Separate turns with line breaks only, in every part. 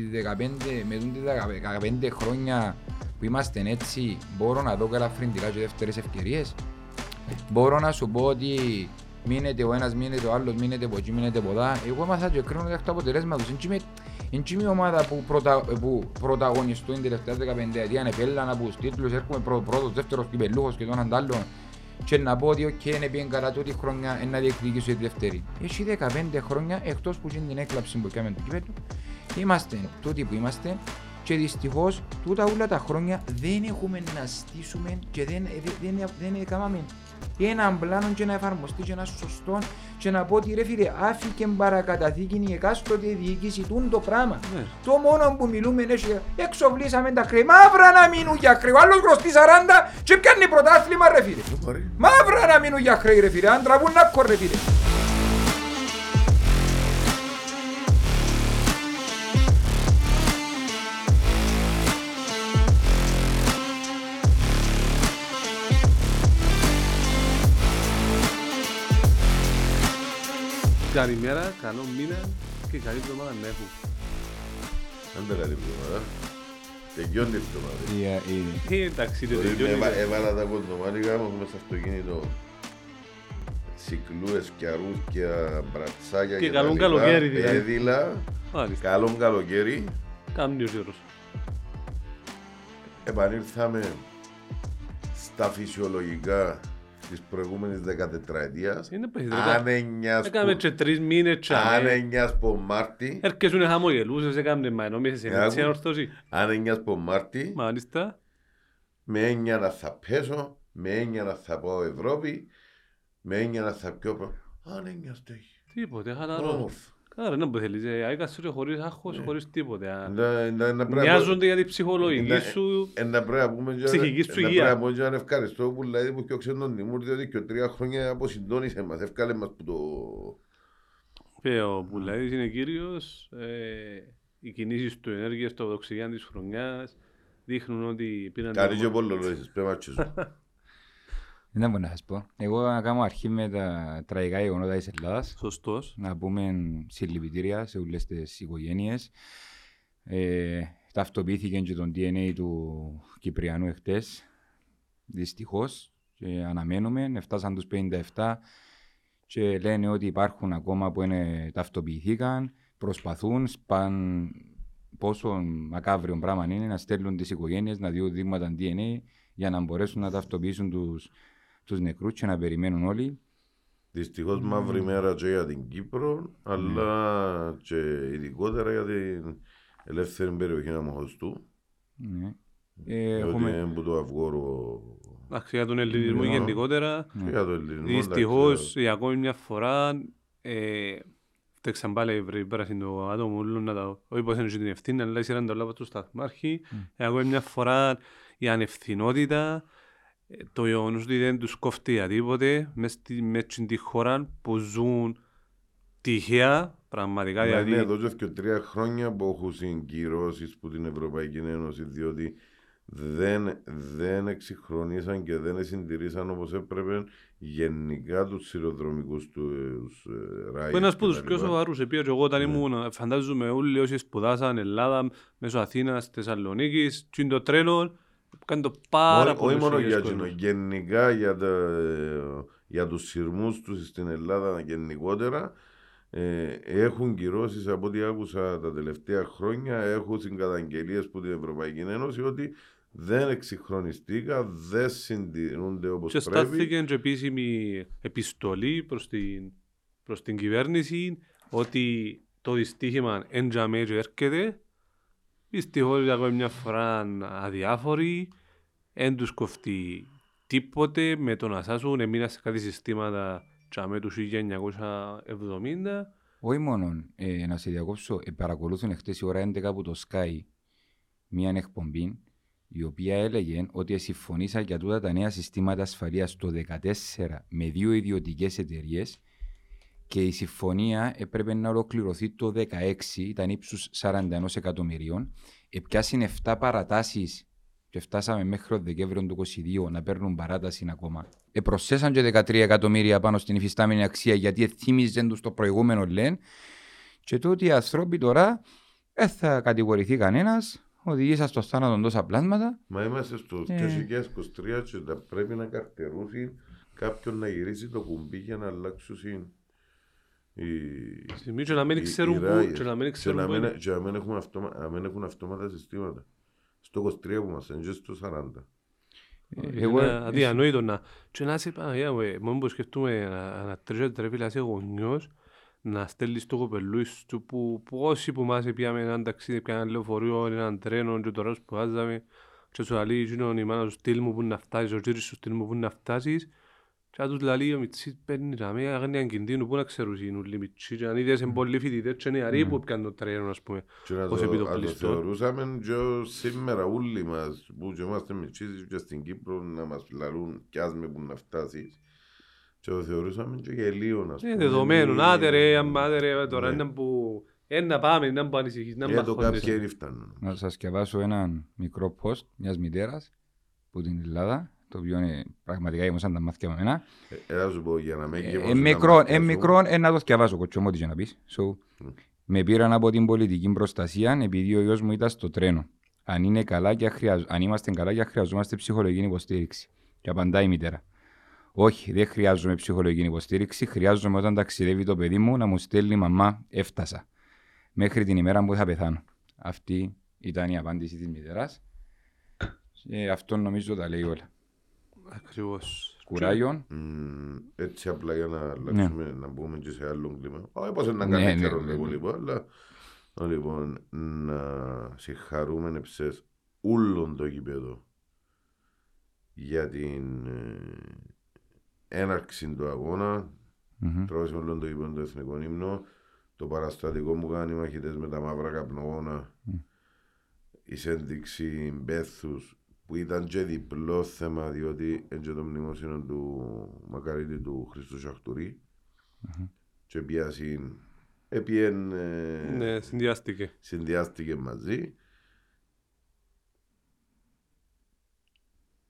τη 15, με τούτη 15 χρόνια που είμαστε έτσι, μπορώ να δω καλαφρυντικά και δεύτερες ευκαιρίες. Μπορώ να σου πω ότι μείνεται ο ένας, μείνεται ο άλλος, μείνεται από εκεί, μείνεται από εδώ. Εγώ έμαθα και κρίνω τα αποτελέσματα τους. Είναι και μια ομάδα που, προτα, που πρωταγωνιστούν την τελευταία 15 ετία, επέλαν από τους τίτλους, έρχομαι πρω, πρώτος, δεύτερος κυπελούχος και τον αντάλλον και να πω ότι οκ, είναι πήγαινε καλά τούτη χρόνια να διεκδικήσω τη δεύτερη. Έχει 15 χρόνια εκτός που είναι την έκλαψη που έκαμε το κυπέλο. Είμαστε τούτοι που είμαστε και δυστυχώς τούτα όλα τα χρόνια δεν έχουμε να στήσουμε και δεν, δεν, δεν, δεν έκαναμε έναν πλάνο και να εφαρμοστεί και ένα σωστό και να πω ότι ρε φίλε άφηκε παρακαταθήκη η εκάστοτε διοίκηση τούν το πράγμα. Ναι. Το μόνο που μιλούμε είναι εξοβλήσαμε τα χρέη. Μαύρα να μείνουν για χρέη. Ο άλλος χρωστεί 40 και πιάνει πρωτάθλημα ρε φίλε. Μαύρα να μείνουν για χρέη ρε φίλε. Αν τραβούν να ρε φίλε.
Καλημέρα, καλό μήνα και καλή εβδομάδα να έχουμε.
Αν καλή εβδομάδα. Τελειώνει η εβδομάδα.
Ε, εντάξει, το τελειώνει.
Έβαλα τα κοντομάτικα μου μέσα στο κινητό. Συκλούες και αρούσκια, μπρατσάκια
και καλό καλοκαίρι δηλαδή.
Έδιλα, καλό καλοκαίρι.
Κάμνει ο Ζήρος.
Επανήλθαμε στα φυσιολογικά της προηγούμενης 14ετίας.
Είναι παιχνίδι. Έκαμε και τρεις μήνες
Αν έννοιας που Μάρτι.
Έρχεσουν χαμογελούσες, έκαμε μα νομίζεις σε έτσι ορθώση.
Αν έννοιας που Μάρτι.
Μάλιστα.
Με έννοια να θα πέσω, με έννοια να θα πάω Ευρώπη, με έννοια να θα πιω... Αν έννοιας το έχει.
Τίποτε, χαλαρό. Όμορφο. Άρα να θέλεις, άικα σου χωρίς άγχος,
ναι.
χωρίς τίποτε. Μοιάζονται για την ψυχολογική σου, ψυχική σου υγεία.
Να πρέπει να ευχαριστώ που δηλαδή που πιο ξένον Νιμούρ, διότι και τρία χρόνια αποσυντώνησε μας, ευκάλε μας που το...
Πέω που δηλαδή είναι κύριος, ε, οι κινήσεις του ενέργειας, το οξυγιάν της χρονιάς, δείχνουν ότι πήραν...
Κάνει και πολλό λόγες, πρέπει να
Δεν μπορώ να σας πω. Εγώ να κάνω αρχή με τα τραγικά γεγονότα της Ελλάδας.
Σωστός.
Να πούμε συλληπιτήρια σε όλες τις οικογένειες. Ε, ταυτοποιήθηκε και τον DNA του Κυπριανού εχθές. Δυστυχώς. Και αναμένουμε. Φτάσαν τους 57 και λένε ότι υπάρχουν ακόμα που είναι, ταυτοποιηθήκαν. Προσπαθούν, σπαν πόσο μακάβριο πράγμα είναι να στέλνουν τις οικογένειες να διούν δείγματα DNA για να μπορέσουν να ταυτοποιήσουν τους τους νεκρούς και να περιμένουν όλοι.
Δυστυχώς mm. μαύρη μέρα και για την Κύπρο, αλλά mm. και ειδικότερα για την ελεύθερη περιοχή Αμοχωστού.
Ναι.
Ε, έχουμε... είναι που το αυγόρο...
Εντάξει, για τον ελληνισμό ναι. γενικότερα, δυστυχώς για ακόμη μια φορά ε, φταίξαν πάλι οι πράσινοι το άτομο όλων να τα... Όχι πως είναι την ευθύνη, αλλά ήσυραν το λάβο του σταθμάρχη. Ακόμη μια φορά η ανευθυνότητα ε, το γεγονός ότι δεν τους κόφτει τίποτε μέσα στη χώρα που ζουν τυχαία πραγματικά.
Ναι, δηλαδή... ναι, εδώ και τρία χρόνια που έχουν συγκυρώσεις που την Ευρωπαϊκή Ένωση διότι δεν, δεν εξυγχρονίσαν και δεν συντηρήσαν όπως έπρεπε γενικά τους σειροδρομικούς τους ε, ράις.
Ένας από τους πιο σοβαρούς, επί εγώ όταν ναι. ήμουν, φαντάζομαι όλοι όσοι σπουδάσαν Ελλάδα μέσω Αθήνας, Θεσσαλονίκης, και το τρένο, Κάνει το πάρα πολύ
Όχι μόνο για κοινό, γενικά για, τα, για τους σειρμούς τους στην Ελλάδα γενικότερα ε, έχουν κυρώσεις από ό,τι άκουσα τα τελευταία χρόνια. Έχουν συγκαταγγελίες από την Ευρωπαϊκή Ένωση ότι δεν εξυγχρονιστήκα, δεν συντηρούνται όπως
και
πρέπει.
Και στάθηκε και επίσημη επιστολή προς την, προς την κυβέρνηση ότι το δυστύχημα έντζαμε και έρχεται Δυστυχώς ακόμη μια φορά αδιάφοροι, δεν τους κοφτεί τίποτε με το να σάσουν εμείνα σε κάτι συστήματα τσάμε του 1970.
Όχι μόνο, ε, να σε διακόψω, ε, παρακολούθουν χτες η ώρα 11 από το Sky μια εκπομπή η οποία έλεγε ότι συμφωνήσα για τούτα τα νέα συστήματα ασφαλείας το 2014 με δύο ιδιωτικές εταιρείες και η συμφωνία έπρεπε να ολοκληρωθεί το 2016, ήταν ύψους 41 εκατομμυρίων. Επιάσουν 7 παρατάσεις και φτάσαμε μέχρι το Δεκέμβριο του 2022 να παίρνουν παράταση ακόμα. Επροσθέσαν και 13 εκατομμύρια πάνω στην υφιστάμενη αξία γιατί θύμιζαν τους το προηγούμενο λένε. Και τότε οι άνθρωποι τώρα δεν θα κατηγορηθεί κανένας. Οδηγήσα στο θάνατο τόσα πλάσματα.
Μα είμαστε στο ε... 2023 και πρέπει να καρτερούσει κάποιον να γυρίσει το κουμπί για να αλλάξουν
Στιγμή και να μην ξέρουν πού και να μην ξέρουν πού
και να μην έχουν αυτόματα συστήματα. Στο 23 που είμαστε, και στο 40.
Ε, εγώ αδιανόητο να... Και να σε Παναγία μου, μόνο που σκεφτούμε να τρέχει τρέφει λάση γονιός να στέλνεις το κοπελούι σου που όσοι που μας πιάμε έναν ταξίδι, πιάνε ένα λεωφορείο, έναν τρένο και τώρα σπουδάζαμε και σου λέει η μάνα σου στείλ μου που να φτάσεις, ο κύριος σου στείλ μου που να φτάσεις και αν τους λέει ο Μιτσής παίρνει να μην αγνεί αν κινδύνου που να ξέρουν οι νουλοί Μιτσί και αν είδες είναι πολλοί φοιτητές και νεαροί που πιάνουν το τρένο ας πούμε
ως επιτοπλιστό. το θεωρούσαμε και σήμερα όλοι μας που και είμαστε Μιτσίσεις και στην Κύπρο να μας λαλούν κι ας με που να φτάσεις και το θεωρούσαμε και γελίο να πούμε.
Είναι δεδομένο, άτε ρε, άτε ρε, τώρα είναι που... Ένα πάμε, να που ανησυχείς, να
μπαχώνεις. Για το κάποιοι φτάνουν.
Να σας διαβάσω έναν μικρό post μιας μητέρας που την Ελλάδα το οποίο είναι πραγματικά γεμώσαν τα μάθηκια με εμένα.
Έλα σου πω για να με
γεμώσαν τα μικρό, ε, μικρό, ε, να το διαβάσω κοτσό μου ό,τι και να πεις. So, με πήραν από την πολιτική προστασία επειδή ο γιος μου ήταν στο τρένο. Αν, είναι καλά και χρειαζ... Αν είμαστε καλά και χρειαζόμαστε ψυχολογική υποστήριξη. Και απαντάει η μητέρα. Όχι, δεν χρειάζομαι ψυχολογική υποστήριξη. Χρειάζομαι όταν ταξιδεύει το παιδί μου να μου στέλνει μαμά, έφτασα. Μέχρι την ημέρα που θα πεθάνω. Αυτή ήταν η απάντηση της μητέρας. Και αυτό νομίζω τα λέει όλα.
Ακριβώς.
Κουράγιο.
Έτσι απλά για να αλλάξουμε, ναι. να μπούμε και σε άλλο κλίμα. Όχι πως να κάνει καιρό λίγο λοιπόν, αλλά λοιπόν, να συγχαρούμε εψές όλον το γήπεδο για την ε, έναρξη του αγώνα. Mm-hmm. Τρώσαμε όλο το γήπεδο το εθνικό ύμνο. Το παραστατικό μου κάνει οι μαχητές με τα μαύρα καπνογόνα. Mm. Η σένδειξη μπέθους που ήταν και διπλό θέμα διότι έτσι το μνημόσυνο του Μακαρίτη του Χριστού Σαχτουρή mm-hmm. και πιάσει επίεν
ε, ναι, συνδυάστηκε.
συνδυάστηκε μαζί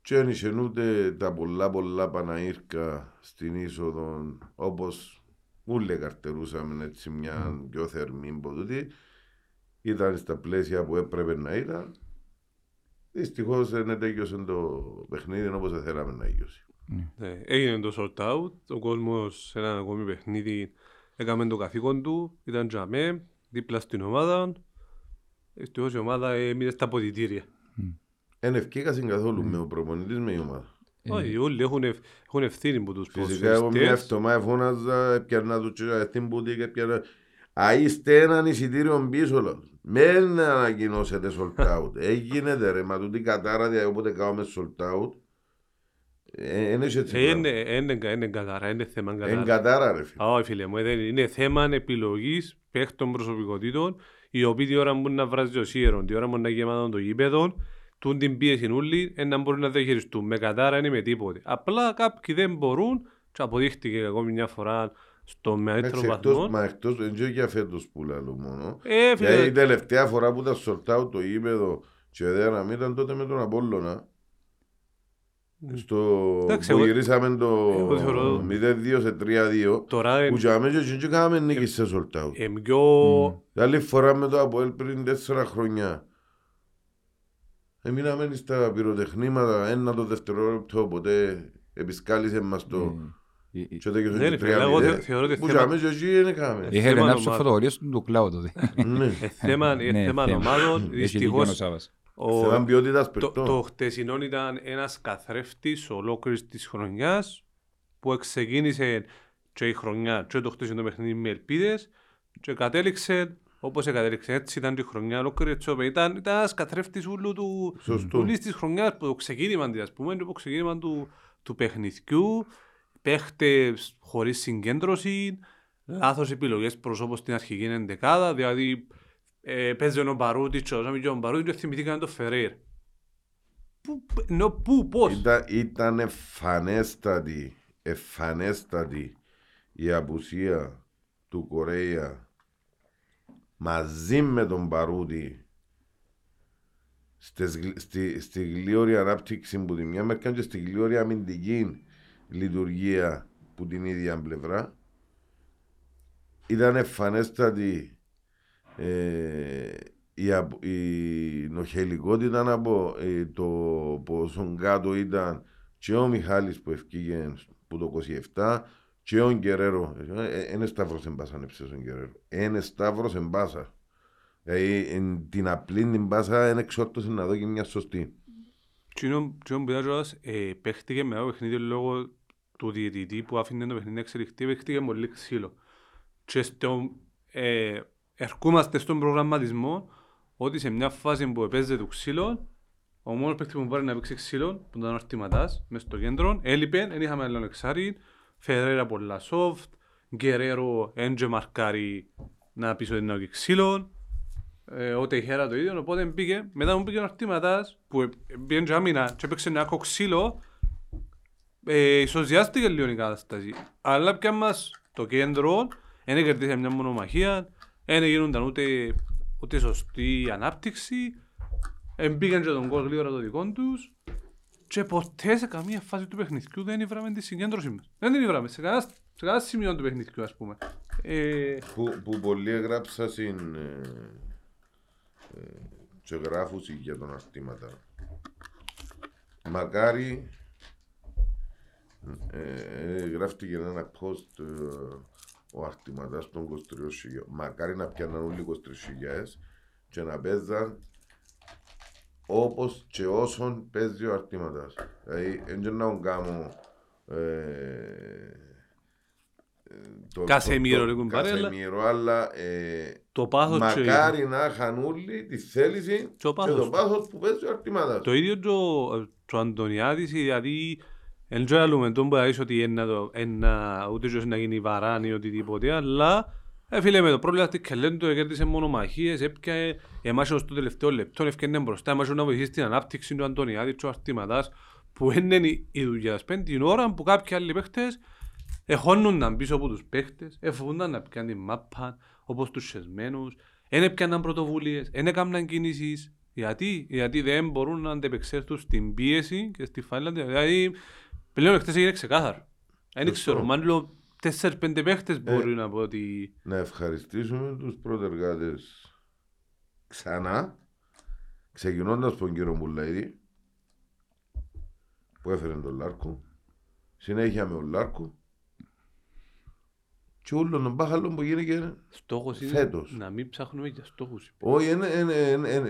και δεν είχε ούτε τα πολλά πολλά παναήρκα στην είσοδο όπως ούλε καρτερούσαμε έτσι μια πιο θερμή ποτούτη ήταν στα πλαίσια που έπρεπε να ήταν Δυστυχώς δεν τέλειωσε το παιχνίδι όπως θέλαμε να τελειώσει.
Ναι. Έγινε το sort out. Ο κόσμος σε ένα ακόμη παιχνίδι έκαμε το καθήκον του. Ήταν τζαμέ, δίπλα στην ομάδα. Ευτυχώ η ομάδα έμεινε στα ποδητήρια.
Δεν ευκήκασαν καθόλου με ο προπονητής με η ομάδα.
Όχι, όλοι έχουν, έχουν ευθύνη που τους
προσφέρουν. Φυσικά εγώ μια εβδομάδα φώναζα, έπιανα τους ευθύνη που και έπιανα... Α, είστε έναν εισιτήριο πίσω, Μεν ανακοινώσετε sold out. Έγινε ρε, μα τούτη κατάρα δια όποτε κάνουμε sold out. Είναι έτσι
Είναι κατάρα, είναι θέμα κατάρα.
Είναι κατάρα ρε φίλε.
Όχι φίλε μου, είναι θέμα επιλογής παίχτων προσωπικότητων οι οποίοι τη ώρα που να βράζει ο σύγερον, τη ώρα που να γεμάτουν το γήπεδο, τούν την πίεση νουλή, να μπορούν να διαχειριστούν. Με κατάρα είναι με τίποτε. Απλά κάποιοι δεν μπορούν και αποδείχτηκε ακόμη μια φορά στο μέτρο βαθμό.
Μα εκτός, δεν ξέρω για φέτος που λέω μόνο. Ε, φίλε. η τελευταία φορά που τα σορτάω το γήπεδο και δεν ήταν τότε με τον Απόλλωνα. Στο Εντάξει, που γυρίσαμε το 0-2 σε 3-2 Τώρα που για μέσα και κάναμε νίκη σε σολτάου
πιο...
Άλλη φορά με το Αποέλ πριν 4 χρόνια Εμείναμε στα πυροτεχνήματα ένα το δευτερόλεπτο οπότε επισκάλισε μας το
και δεν ναι, εγώ θεωρώ ότι
Είχε ένα φωτογραφίες του κλάου τότε.
Ναι. Θέμα ναι, ομάδων, δυστυχώς το χτεσινό ήταν ένας καθρέφτης ολόκληρης της χρονιάς που ξεκίνησε και η χρονιά και το χτεσινό παιχνίδι με ελπίδες και κατέληξε όπως κατέληξε έτσι ήταν η χρονιά ολόκληρη ήταν, ήταν ένας καθρέφτης ούλου του ούλης της χρονιάς που το ξεκίνημα ας πούμε το ξεκίνημα του, του παιχνιδιού παίχτες χωρίς συγκέντρωση, λάθος επιλογές προσώπως στην αρχική εντεκάδα, δηλαδή ε, παίζει ο Μπαρούτης και ο Μπαρούτης και θυμηθήκαν το Φερέρ. Πού, νο, πού, πώς;
Ήταν, ήταν εφανέστατη, εφανέστατη η απουσία του Κορέα μαζί με τον Μπαρούτη στη, στη, στη γλύωρη ανάπτυξη που τη μια μερικά και στη γλύωρη αμυντική λειτουργία που την ίδια πλευρά. Ήταν εμφανέστατη ε, η, η νοχελικότητα να πω, ε, το πόσο κάτω ήταν και ο Μιχάλης που ευκήγε που το 27 και ο Γκερέρο. Ένα σταύρος εμπάσα ανέψες ο Γκερέρο. Ένα σταύρος εμπάσα. Δηλαδή την απλή την μπάσα είναι εξόρτωση να δω και μια σωστή.
Τι είναι που ήταν παίχτηκε με το παιχνίδι λόγω του διαιτητή που άφηνε το παιχνίδι να εξελιχθεί, παίχτηκε πολύ ξύλο. Και στο, ε, ερχόμαστε στον προγραμματισμό ότι σε μια φάση που παίζεται το ξύλο, ο μόνος παίκτης που μπορεί να παίξει ξύλο, που ήταν ο Αρτηματάς, μες στο κέντρο, έλειπε, δεν είχαμε άλλον εξάρι, Φερέρα πολλά soft, Γκερέρο έντζε μαρκάρι να πεις ότι είναι ο ξύλο, ε, ο Τεχέρα το ίδιο, οπότε μπήκε, μετά μου πήγε ο Αρτηματάς, που πήγε και άμυνα και έπαιξε ένα ξύλο, ε, ισοζιάστηκε λίγο η κατάσταση. Αλλά πια μας το κέντρο, δεν κερδίσε μια μονομαχία, δεν γίνονταν ούτε, ούτε σωστή ανάπτυξη, μπήκαν και τον κόλ γλύωρα το δικό τους και ποτέ σε καμία φάση του παιχνιδιού δεν ήβραμε τη συγκέντρωση μας. Δεν την ήβραμε, σε κανένα, σε κανένα σημείο του παιχνιδιού ας πούμε.
Ε... Που, που πολλοί έγραψα στην... Ε, ε, και γράφουσι για τον αρτήματα. Μακάρι ε, ε, γράφτηκε ένα post ε, ο αρτηματάς των 23 Μακάρι να πιάναν όλοι 23 και να παίζαν όπως και όσον παίζει ο αρτήματας. Δηλαδή, δεν να κάνω
το, Κασεμίρο
το, το, Κασεμίρο, αλλά ε, το πάθος μακάρι και... να είχαν όλοι τη θέληση και, και το πάθος που παίζει ο αρτήματας.
Το ίδιο το, το Αντωνιάδης, δηλαδή δεν ξέρω τον που είσαι ότι ένα, ούτε να γίνει βαράνι ή οτιδήποτε, αλλά ε, φίλε με το πρόβλημα αυτή Κελέντο κέρδισε μονομαχίες, έπιανε εμάς ως το τελευταίο λεπτό, έφτιανε μπροστά, εμάς να βοηθήσει την ανάπτυξη του Αντωνιάδη, του αρτήματας, που είναι η δουλειά σπέν την ώρα που κάποιοι άλλοι παίχτες εχώνονταν πίσω από τους παίχτες, εφοβούνταν να πιάνε την μάπα, όπως τους σεσμένους, δεν έπιαναν πρωτοβουλίες, δεν έκαναν κινήσεις, γιατί, γιατί δεν μπορούν να αντεπεξέλθουν στην πίεση και στη φάλα, δηλαδή Πλέον χτες έγινε ξεκάθαρο. Δεν ξέρω, μάλλον τέσσερις-πέντε παίχτες μπορεί να πω ότι...
Να ευχαριστήσουμε τους πρωτεργάτες ξανά, ξεκινώντας από τον κύριο Μουλαίδη, που έφερε τον Λάρκο, συνέχεια με τον Λάρκο, και όλων των μπάχαλων που γίνηκε
στόχος είναι
φέτος.
να μην ψάχνουμε για στόχους.
Όχι,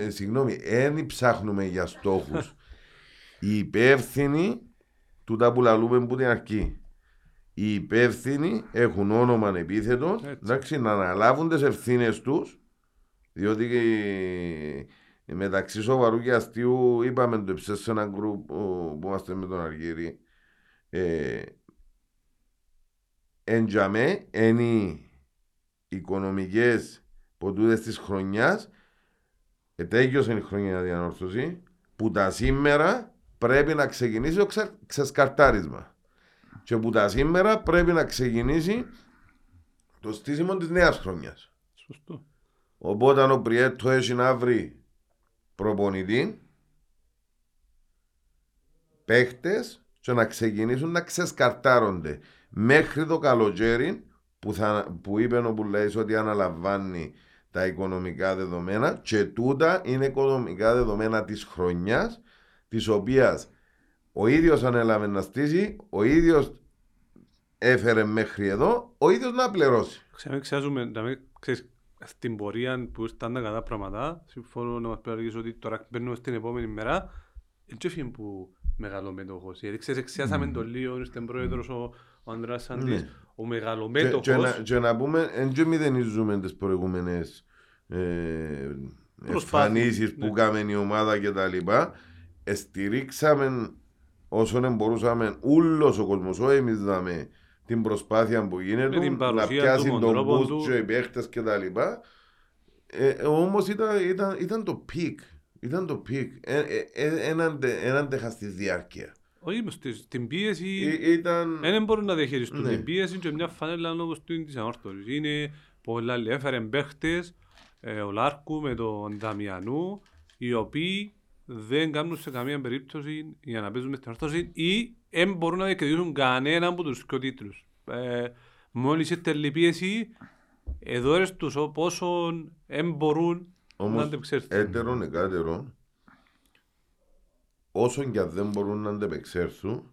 συγγνώμη, δεν ψάχνουμε για στόχους. Οι υπεύθυνοι τούτα που λαλούμε που την αρχή. Οι υπεύθυνοι έχουν όνομα επίθετος εντάξει, να αναλάβουν τις ευθύνες τους, διότι μεταξύ σοβαρού και αστείου είπαμε το ψες σε ένα γκρουπ που είμαστε με τον Αργύρι. Ε, εντιαμέ είναι οι οικονομικές ποτούδες της χρονιάς. Ετέγιωσε η χρονιά διανόρθωση που τα σήμερα πρέπει να ξεκινήσει το ξεσκαρτάρισμα. Και που τα σήμερα πρέπει να ξεκινήσει το στήσιμο της νέας χρονιάς.
Σωστό.
Οπότε ο Πριέτο έχει να βρει προπονητή, παίχτες και να ξεκινήσουν να ξεσκαρτάρονται μέχρι το καλοκαίρι που, θα, που είπε ο Πουλέης ότι αναλαμβάνει τα οικονομικά δεδομένα και τούτα είναι οικονομικά δεδομένα της χρονιάς της οποίας ο ίδιος ανέλαβε να στήσει, ο ίδιος έφερε μέχρι εδώ, ο ίδιος να πληρώσει.
Ξέρουμε, στην πορεία που ήρθαν τα κατά πράγματα, συμφωνώ να μας πει ότι τώρα μπαίνουμε στην επόμενη μέρα, έτσι έφυγε που μεγαλομέτωχο. Γιατί ξέρεις, εξιάσαμε mm. το λίγο, ήρθε πρόεδρος ο, ο Ανδρέα Σαντής, ναι. ο μεγαλομέτωχο.
Και, και, και, να πούμε, δεν μηδενίζουμε τις προηγούμενες ε, εμφανίσεις που ναι. κάμε η ομάδα κτλ στηρίξαμε όσο μπορούσαμε όλος ο κόσμος, όχι εμείς δάμε την προσπάθεια που γίνεται να πιάσει τον boost και οι παίχτες και τα λοιπά. Ε, όμως ήταν, ήταν, ήταν το peak. Ήταν το peak. Έναν αντέχα στη διάρκεια.
Όχι, στην πίεση ήταν... δεν μπορούν να διαχειριστούν ναι. την πίεση και μια φανέλα όπως του είναι της Ανόρθωσης. Είναι πολλά έφερε παίχτες, ε, ο Λάρκου με τον Δαμιανού, οι οποίοι δεν κάνουν σε καμία περίπτωση για να παίζουν με την Ανόρθωση ή δεν μπορούν να διεκδικήσουν κανέναν από τους δύο τίτλους. Ε, μόλις ήρθε η πίεση, εδώ τους πόσο δεν μπορούν
Όμως έτερον εκάτερον όσο και αν δεν μπορούν να αντεπεξέλθουν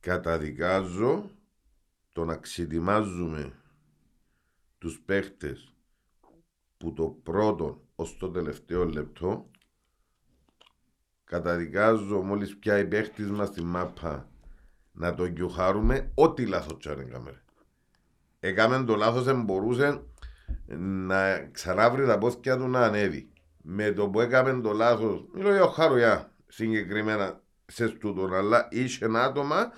καταδικάζω το να ξετοιμάζουμε τους παίχτες που το πρώτο ως το τελευταίο λεπτό καταδικάζω μόλις πια η παίχτης μας στη μάπα να το γιουχάρουμε ό,τι λάθος τσάρε έκαμε. Έκαμε το λάθος δεν μπορούσε να ξανάβρει τα πόθηκια του να ανέβει. Με το που έκαμε το λάθος, μιλώ για ο Χαρουιά συγκεκριμένα σες στούτον, αλλά είχε άτομα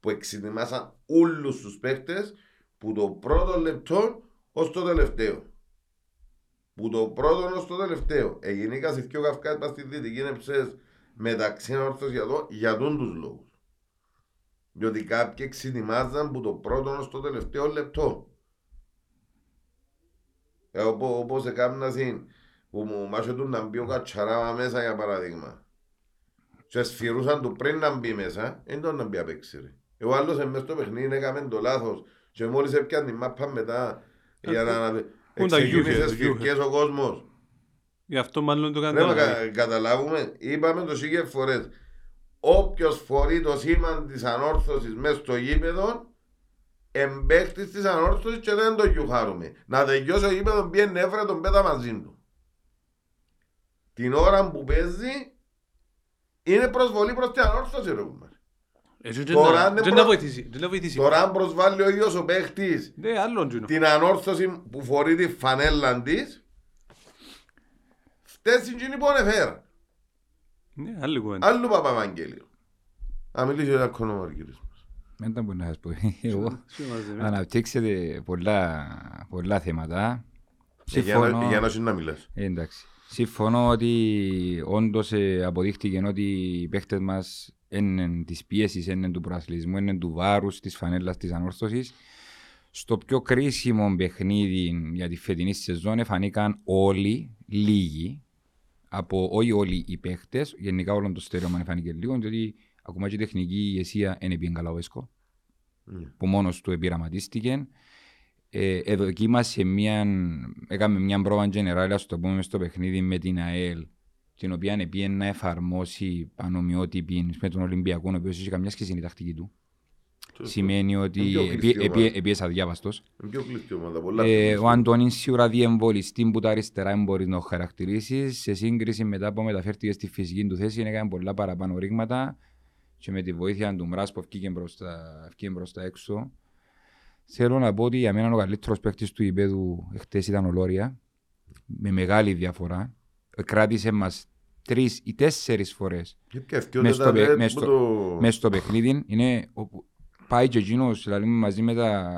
που εξετοιμάσαν όλους τους παίχτες που το πρώτο λεπτό ως το τελευταίο. Που το πρώτο ως το τελευταίο. Έγινε καθιστή ο Καυκάς πας στη Δυτική Νεψές μεταξύ όρθος για, το, για τον τους λόγους. Διότι κάποιοι εξετοιμάζαν που το πρώτο ως το τελευταίο λεπτό. Ε, όπως έκανα που μου μάσχετουν να μπει ο Κατσαράμα μέσα για παράδειγμα. Και σφυρούσαν του πριν να μπει μέσα, δεν τον να μπει απ' έξι. Ο άλλος μες στο παιχνίδι έκαμε το λάθος και μόλις έπιαν την μάπα μετά για να εξεγίνησε σφυρκές ο κόσμος.
Γι' αυτό μάλλον το κάνουμε.
Κα, καταλάβουμε, είπαμε το σίγες φορές. Όποιος φορεί το σήμα της ανόρθωσης μέσα στο γήπεδο εμπέχτης της ανόρθωσης και δεν το γιουχάρουμε. Να τελειώσει ο γήπεδος πιέν νεύρα τον πέτα μαζί του. Την ώρα που παίζει είναι προσβολή προς την ανόρθωση ρε πούμε.
Τώρα
αν προσβάλλει ο ίδιος ο παίχτης την ανόρθωση που φορεί τη φανέλα της φταίει στην κοινή που ανεφέρα.
Ναι, άλλη
κουβέντα. Άλλο Παπαμαγγέλιο. Να μιλήσει ο Ιακώνο Μαργύρης μας.
Δεν τα μπορεί να σας πω. Εγώ αναπτύξετε πολλά θέματα.
Ε, για να σου να μιλάς.
Ε, εντάξει. Συμφωνώ ότι όντως αποδείχτηκε ότι οι παίχτες μας είναι της πίεσης, είναι του προαθλητισμού, είναι του βάρους, της φανέλας, της ανόρθωσης. Στο πιο κρίσιμο παιχνίδι για τη φετινή σεζόν φανήκαν όλοι, λίγοι, από όχι όλοι οι παίχτες, γενικά όλο το στερεώμα φάνηκε λίγο, διότι ακόμα και η τεχνική ηγεσία είναι bien καλά ο Έσκο, mm. που μόνος του επειραματίστηκε. Ε, εδοκίμασε μια, έκαμε μια πρόβα general, το πούμε στο παιχνίδι με την ΑΕΛ, την οποία πήγε να εφαρμόσει πανομοιότυπη με τον Ολυμπιακό, ο οποίος έχει καμιά σχέση με η τακτική του. Σημαίνει ότι επίεσα αδιάβαστος. Ε, ο Αντώνης σίγουρα διεμβολιστή που τα αριστερά μπορείς να χαρακτηρίσεις. Σε σύγκριση μετά που μεταφέρθηκε στη φυσική του θέση, έκανε πολλά παραπάνω ρήγματα και με τη βοήθεια του Μράς που βγήκε μπροστά, έξω. Θέλω να πω ότι για μένα ο καλύτερος παίκτης του υπέδου χτε ήταν ο Λόρια. Με μεγάλη διαφορά κράτησε μας τρεις ή τέσσερις φορές μέσα στο, μες στο, το... στο παιχνίδι. Είναι όπου πάει και εκείνος δηλαδή, μαζί με τα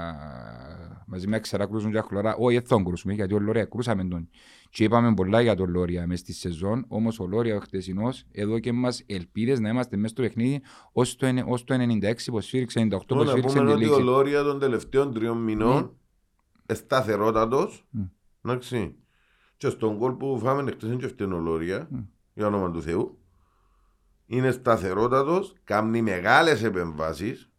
μαζί με ξερά κρούσουν και χλωρά. Όχι, δεν κρούσουμε γιατί ο Λόρια κρούσαμε τον. Και είπαμε πολλά για τον Λόρια μέσα στη σεζόν. Όμως ο Λόρια ο χτεσινός εδώ και μας ελπίδες να είμαστε μέσα στο παιχνίδι ως το, το 96 που σφίριξε, 98 που
σφίριξε. Να πούμε ότι ο Λόρια των τελευταίων τριών μηνών mm. σταθερότατος. Mm. Εντάξει και στον κόλ που φάμε εκτός είναι και φτενολόρια, mm. για όνομα του Θεού. Είναι σταθερότατος, κάνει μεγάλες επεμβάσεις, mm.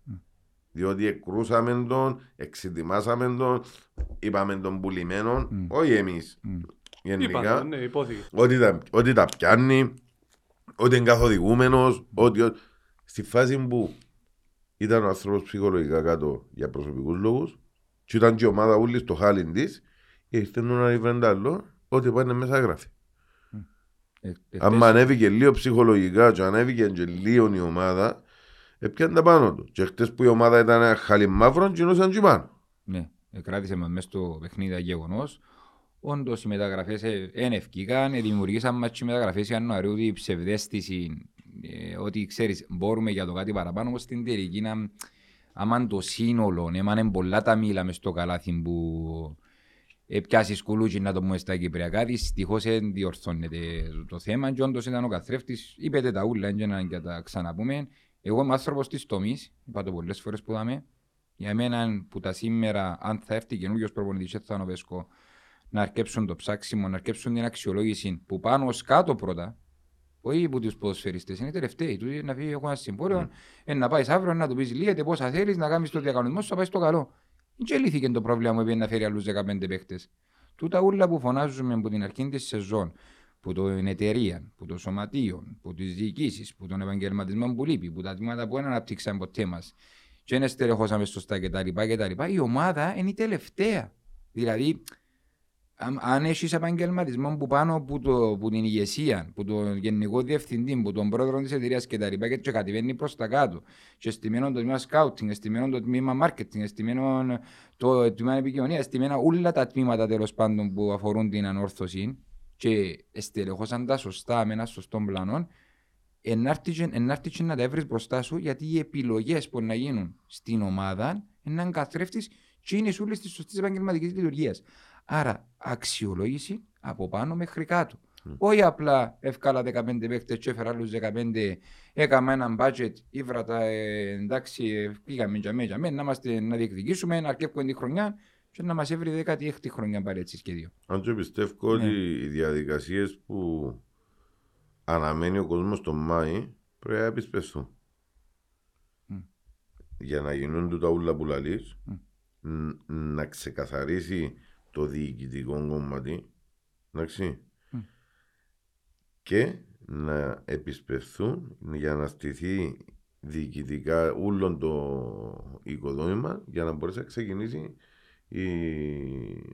Διότι εκρούσαμε τον, εξετοιμάσαμε τον, είπαμε τον πουλημένο, mm. όχι εμείς. Mm. Γενικά, Είπα, ναι, ότι, τα, ότι τα πιάνει, ότι είναι καθοδηγούμενος, ότι, ότι στη φάση που ήταν ο άνθρωπος ψυχολογικά κάτω για προσωπικούς λόγους και ήταν και η ομάδα ούλης στο χάλιν της, ήρθε να ρίβρεν άλλο Ό,τι πάνε μέσα γράφει. Ε, ε, Αν ανέβηκε λίγο ψυχολογικά και ανέβηκε και λίγο η ομάδα, έπιαν τα πάνω του. Και χτες που η ομάδα ήταν χαλιμαύρο, γινούσαν και πάνω.
Ναι, κράτησε μας μέσα στο παιχνίδι γεγονός. Όντως οι μεταγραφές δεν ευκήκαν, δημιουργήσαν μας και οι μεταγραφές Ιανουαρίου της ψευδέστηση ε, ότι ξέρεις μπορούμε για το κάτι παραπάνω, όμως στην τελική να άμα το σύνολο, έμανε πολλά τα μήλα μες στο καλάθι που πιάσει σκουλούτσι να το πούμε στα Κυπριακά. Δυστυχώς δεν διορθώνεται το θέμα. Και όντως ήταν ο καθρέφτης, είπετε τα ούλα, για να τα ξαναπούμε. Εγώ είμαι άνθρωπος της τομής, είπα το πολλές φορές που είδαμε. Για μένα που τα σήμερα, αν θα έρθει καινούριος προπονητής, θα Βέσκο, να αρκέψουν το ψάξιμο, να αρκέψουν την αξιολόγηση που πάνω ως κάτω πρώτα, όχι από τους ποδοσφαιριστές, είναι τελευταίοι. Τους να φύγει έχω ένα συμπόριο, mm. να πάεις αύριο να του πεις λίγα πόσα θέλεις, να κάνεις το διακανονισμό σου, θα πάει στο καλό. Δεν λύθηκε το πρόβλημα μου να φέρει άλλους 15 παίχτε. Τούτα ούλα που φωνάζουμε από την αρχή της σεζόν, που την εταιρεία, που το σωματείο, που τις διοικήσεις, που τον επαγγελματισμό που λείπει, που τα τμήματα που δεν αναπτύξαν ποτέ μας, και δεν στερεχώσαμε σωστά κτλ. Η ομάδα είναι η τελευταία. Δηλαδή, αν έχεις επαγγελματισμό που πάνω από, το, από την ηγεσία, που τον γενικό διευθυντή, που τον πρόεδρο της εταιρείας και τα λοιπά, και κατεβαίνει προς τα κάτω, και στημένο το τμήμα scouting, στημένο το τμήμα marketing, στημένο το τμήμα επικοινωνίας, στημένα όλα τα τμήματα τέλος πάντων που αφορούν την ανόρθωση, και στελεχώσαν τα σωστά με ένα σωστό πλανό, ενάρτηκε να τα βρει μπροστά σου, γιατί οι επιλογές που να γίνουν στην ομάδα είναι να καθρέφτη και είναι όλες τη σωστή επαγγελματική λειτουργία. Άρα αξιολόγηση από πάνω μέχρι κάτω. Mm. Όχι απλά εύκολα 15 παίχτε και έφερα άλλους 15, έκαμε έναν budget, ήβρα τα ε, εντάξει, πήγαμε για μένα, να, είμαστε, να διεκδικήσουμε, να αρκεύουμε τη χρονιά και να μας έβρει 16η χρονιά πάλι έτσι σχέδιο.
Αν και πιστεύω ναι. ότι οι διαδικασίες που αναμένει ο κόσμος τον Μάη πρέπει να επισπευθούν. Mm. Για να γίνουν τα ούλα που λαλείς, mm. να ξεκαθαρίσει το διοικητικό κομμάτι εντάξει, mm. και να επισπευθούν για να στηθεί διοικητικά όλο το οικοδόμημα για να μπορέσει να ξεκινήσει η,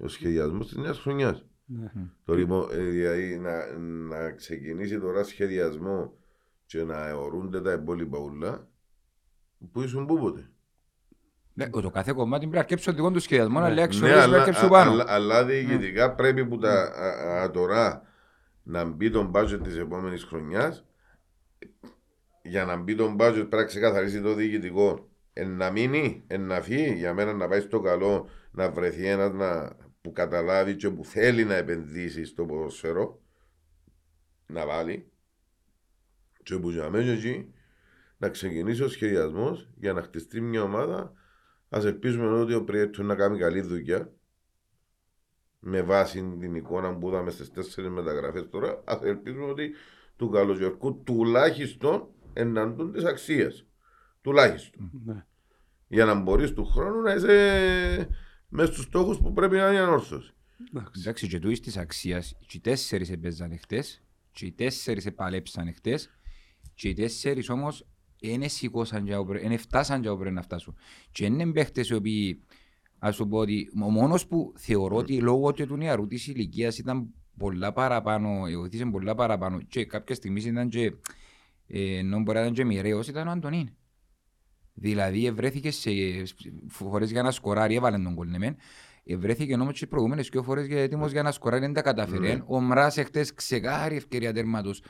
ο σχεδιασμός της νέας χρονιάς. Mm-hmm. Το λοιπόν, ε, δηλαδή να, να ξεκινήσει τώρα σχεδιασμό και να αιωρούνται τα υπόλοιπα ούλα που ήσουν πούποτε.
Ναι, το κάθε κομμάτι πρέπει να αρκέψει το δικό του σχεδιασμό, να λέει ναι, αλλά, πάνω.
Αλλά, αλλά διοικητικά ναι. πρέπει που τα α, τώρα να μπει τον budget της επόμενης χρονιάς. Για να μπει τον budget πρέπει να ξεκαθαρίσει το διοικητικό. Εν να μείνει, εν να φύγει, για μένα να πάει στο καλό, να βρεθεί ένας που καταλάβει και που θέλει να επενδύσει στο ποδοσφαίρο, να βάλει. Και που για μένα εκεί να ξεκινήσει ο σχεδιασμός για να χτιστεί μια ομάδα Α ελπίζουμε ότι ο Πριέτου να κάνει καλή δουλειά με βάση την εικόνα που είδαμε στις τέσσερις μεταγραφές τώρα. Α ελπίζουμε ότι του καλογερκού τουλάχιστον εναντούν της αξίας. Τουλάχιστον. Ναι. Για να μπορείς του χρόνου να είσαι μέσα στους στόχους που πρέπει να είναι ανόρθωση.
Εντάξει, και του της αξίας, οι τέσσερις έπαιζαν χτε, και οι τέσσερις επαλέψαν χτε, και οι τέσσερις όμως είναι σηκώσαν και είναι φτάσαν και πρέπει να φτάσουν. Και είναι παίχτες οι οποίοι, ας σου πω ότι ο μόνος που θεωρώ ότι λόγω του νεαρού της ηλικίας ήταν πολλά παραπάνω, εγωθήσε πολλά παραπάνω και κάποια στιγμή ήταν και, ε, ενώ μπορεί να ήταν και μοιραίος, ήταν ο Αντωνίν. Δηλαδή ευρέθηκε σε φορές για να σκοράρει, έβαλε τον κολνεμέν, Ευρέθηκε όμως και προηγούμενες και φορές για έτοιμος για να σκοράρει, δεν τα καταφέρει. Ναι. Ο Μράς εχθές ξεκάρει ευκαιρία τέρματος.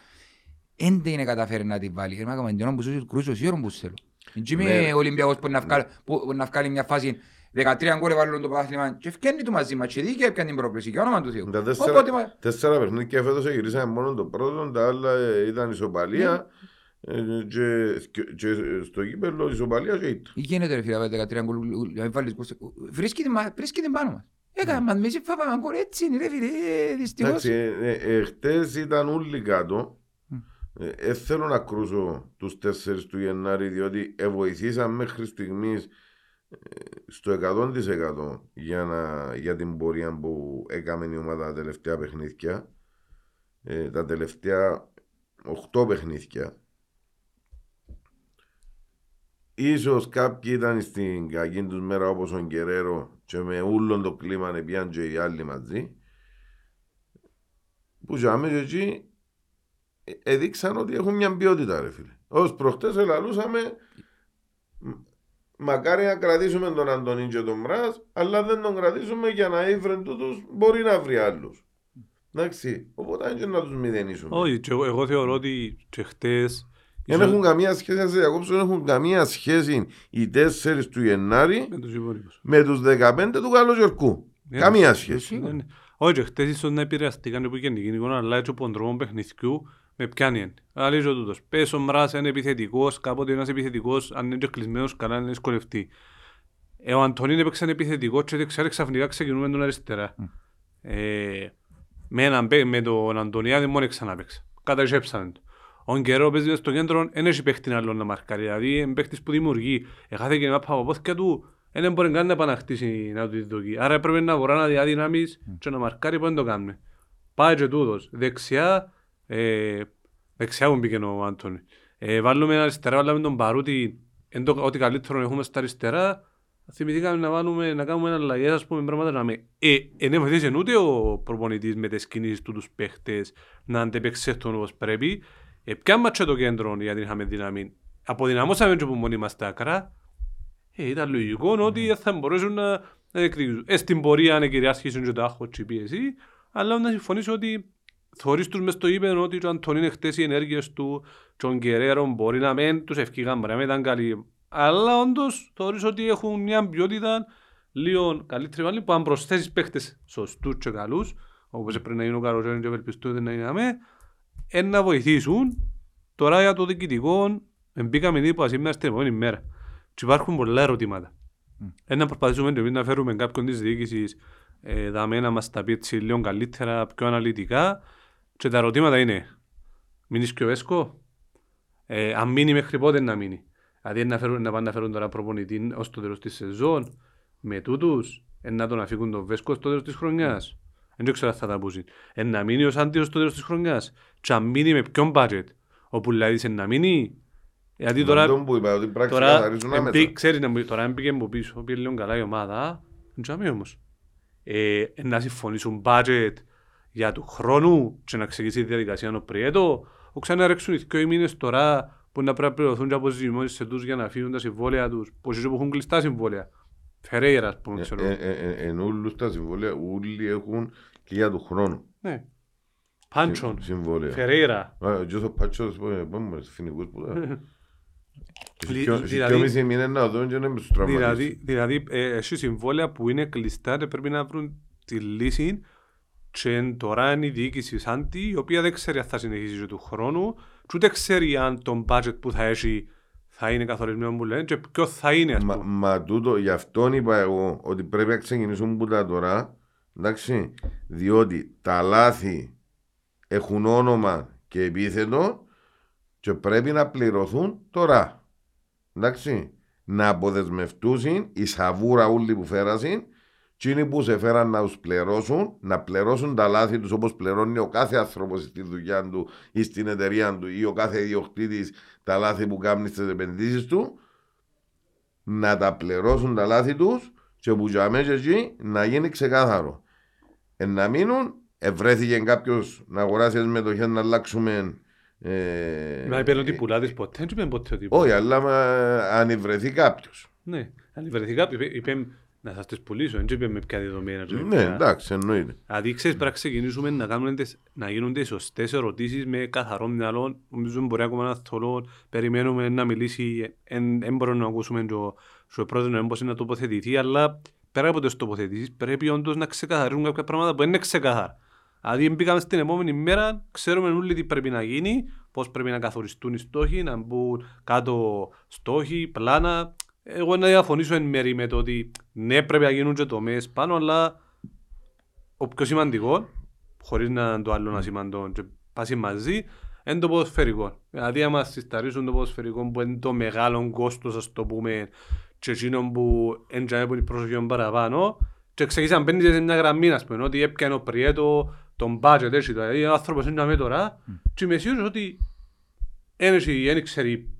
Δεν είναι καταφέρει να τη βάλει. Είναι ακόμα εντυνό που σου κρούσω σίγουρο που θέλω. Δεν είμαι ο Ολυμπιακός που να βγάλει μια φάση 13 γκολ βάλουν το πάθλημα και ευκένει του μαζί μας και δίκαια έπιαν την πρόκληση και όνομα του Θεού.
Τέσσερα παιχνίδια φέτος γυρίσαμε μόνο το πρώτο, τα άλλα ε, ήταν ισοπαλία ναι. ε, και στο κύπελο ισοπαλία και ήττα.
Γίνεται ρε φίλε 13 γκολ, βρίσκεται πάνω μας. Έκανα μας μισή φάβαμε γκολ έτσι είναι ρε φίλε, ε, δυστυχώς.
Χτες ήταν όλοι κάτω ε, ε, θέλω να κρούσω τους 4 του Γενάρη, διότι βοηθήσαν μέχρι στιγμής ε, στο 100% για, να, για την πορεία που έκαμε η ομάδα τα τελευταία παιχνίδια. Ε, τα τελευταία 8 παιχνίδια. Ίσως κάποιοι ήταν στην κακή τους μέρα όπως ο Γκερέρο και με ούλον το κλίμα πιάνε και οι άλλοι μαζί. Που για εκεί έδειξαν ότι έχουν μια ποιότητα, ρε φίλε. Ω προχτές ελαλούσαμε, μακάρι να κρατήσουμε τον Αντωνίν και τον Μπράς, αλλά δεν τον κρατήσουμε για να ήβρεν τούτου, μπορεί να βρει άλλους. Εντάξει, οπότε δεν να τους μηδενίσουμε.
Όχι, εγώ θεωρώ ότι και χτες
δεν έχουν καμία σχέση, να σε διακόψω, δεν έχουν καμία σχέση οι τέσσερις του Γενάρη με τους 15 τους Καλογερκού. Ναι, καμία ναι, σχέση.
Ναι, Όχι, χτες ίσως να επηρεαστήκαν που γενική εικόνα, αλλά έτσι από τον τρόπο παιχνιδιού με πιάνει. Αλήθεια τούτος. Πες ο Μράς είναι επιθετικός, κάποτε ένας επιθετικός, αν είναι κλεισμένος, καλά να δυσκολευτεί. Ε, ο Αντωνίν έπαιξε επιθετικό και ξέρει ξαφνικά ξεκινούμε τον αριστερά. Mm. Ε, με, έναν, με τον Αντωνιάδη μόνο ξαναπαίξε. Καταγέψαμε το. Ο Γκερό παίζει στο κέντρο, δεν έχει παίχτη άλλο να μαρκάρει. Δηλαδή είναι παίχτης που δημιουργεί. Εχάθε και μάπα από πόθηκια του, δεν μπορεί καν να επαναχτίσει να του δοκεί. Άρα έπρεπε να μπορεί να διαδυναμείς και να μαρκάρει που δεν το κάνουμε. Πάει και τούτος. Δεξιά, ε, δεξιά μου πήγαινε ο Άντωνη. Ε, βάλουμε αριστερά, βάλουμε τον Παρούτη, ό,τι καλύτερο έχουμε στα αριστερά, θυμηθήκαμε να, βάλουμε, να κάνουμε ένα αλλαγές, ας πούμε, πράγματα να με... Ε, δεν βοηθήσει ούτε ο προπονητής με τις κινήσεις του τους παίχτες να αντεπεξέλθουν όπως πρέπει. Ε, ποια μάτσε το κέντρο γιατί είχαμε δύναμη. Αποδυναμώσαμε και που μόνοι μας τα άκρα. Ε, ήταν λογικό ότι θα μπορούσαν να, να εκδικήσουν. Ε, στην πορεία να κυριάρχησουν και το άχο και πίεση, αλλά να συμφωνήσω ότι Θωρείς τους μες στο είπεν ότι ο Αντωνίν χτες οι ενέργειες του και ο Γκερέρο μπορεί να μην τους ευκήγαν, μπορεί να μην ήταν καλοί. Αλλά όντως θεωρείς ότι έχουν μια ποιότητα λίγο καλύτερη μάλλον που αν προσθέσεις παίχτες σωστούς και καλούς όπως πρέπει να είναι ο Καροζένος και ευελπιστούνται να είναι αμέ να βοηθήσουν τώρα για το διοικητικό μπήκαμε ήδη σήμερα στην επόμενη μέρα και υπάρχουν πολλά ερωτήματα. Mm. Ένα προσπαθήσουμε να φέρουμε κάποιον της διοίκησης ε, δάμε να μας τα πει έτσι λίγο καλύτερα, πιο αναλυτικά και τα ερωτήματα είναι μείνεις και ο Βέσκο, ε, αν μείνει μέχρι πότε να μείνει; Δηλαδή να, φέρουν, να πάνε να φέρουν τώρα προπονητή ως το τέλος της σεζόν με τούτους, να τον αφήκουν τον Βέσκο στο τέλος της χρονιάς. Δεν ξέρω αν θα τα πούσεις. Ε, να μείνει ως άντιος στο τέλος της χρονιάς. Και αν μείνει με ποιον budget. Όπου δηλαδή να μείνει γιατί τώρα, τώρα, εμπί, ξέρεις, τώρα έμπηκε από πίσω, πήγε λίγο καλά η ομάδα, δεν όμως. Ε, να συμφωνήσουν budget για του χρόνου και να ξεκινήσει η διαδικασία ο Πριέτο, ο ξανά ρέξουν οι δύο μήνες τώρα που να πρέπει να πληρωθούν και αποζημιώσεις σε τους για να αφήνουν τα συμβόλαια τους, πως που έχουν κλειστά συμβόλαια. Φερέιρας, ας πούμε, ξέρω.
Ε, ε, εν όλους τα συμβόλαια, όλοι έχουν και για του χρόνου.
Ναι. Πάντσον, Φερέιρα.
Και ο Πάντσον, πάμε, φινικούς που Δηλαδή,
δηλαδή έχει συμβόλαια που είναι κλειστά και πρέπει να βρουν τη λύση και τώρα είναι η διοίκηση Σάντι η οποία δεν ξέρει αν θα συνεχίσει του χρόνου και ούτε ξέρει αν το budget που θα έχει θα είναι καθορισμένο που λένε και ποιο θα είναι
μα, μα τούτο, γι' αυτό είπα εγώ ότι πρέπει να ξεκινήσουμε που τα τώρα εντάξει, διότι τα λάθη έχουν όνομα και επίθετο και πρέπει να πληρωθούν τώρα εντάξει, να αποδεσμευτούν η σαβούρα όλοι που φέρασαν είναι που σε φέραν να τους πληρώσουν, να πληρώσουν τα λάθη τους όπως πληρώνει ο κάθε άνθρωπος στη δουλειά του ή στην εταιρεία του ή ο κάθε ιδιοκτήτης τα λάθη που κάνει στις επενδύσεις του, να τα πληρώσουν τα λάθη τους και που για μέσα εκεί να γίνει ξεκάθαρο. Ε, να μείνουν, ευρέθηκε κάποιος να αγοράσει μετοχές να αλλάξουμε
ε, Μα είπαν ότι πουλάδες ποτέ, δεν είπαν ποτέ ότι
Όχι, αλλά αν βρεθεί κάποιος.
Ναι, αν βρεθεί κάποιος, είπαν να σας τις πουλήσω, δεν είπαν με ποια δεδομένα.
Ναι, εντάξει, εννοείται.
Δηλαδή, ξέρεις, πρέπει να ξεκινήσουμε να, κάνουμε, να γίνονται σωστές ερωτήσεις με καθαρό μυαλό. Νομίζω μπορεί ακόμα να θολώ, περιμένουμε να μιλήσει, δεν μπορούμε να ακούσουμε ο πρόεδρος να μπορεί να τοποθετηθεί, αλλά πέρα από τις τοποθετήσεις πρέπει όντως να ξεκαθαρίσουν κάποια πράγματα που δεν είναι ξεκαθαρά. Δηλαδή μπήκαμε στην επόμενη μέρα, ξέρουμε όλοι τι πρέπει να γίνει, πώς πρέπει να καθοριστούν οι στόχοι, να μπουν κάτω στόχοι, πλάνα. Εγώ να διαφωνήσω εν μέρη με το ότι ναι πρέπει να γίνουν και τομές πάνω, αλλά ο πιο σημαντικό, χωρίς να το άλλο να σημαντώ και πάσει μαζί, είναι το ποδοσφαιρικό. Δηλαδή άμα συσταρίσουν το ποδοσφαιρικό που είναι το μεγάλο κόστος, ας το πούμε, και εκείνο που έντιανε που είναι προσοχή παραπάνω, και ξεκίνησαν πέντε σε μια γραμμή, ας πούμε, ότι έπιανε ο Πριέτο, τον budget έτσι, δηλαδή ο άνθρωπος είναι με τώρα και είμαι σίγουρος ότι ένωση δεν ξέρει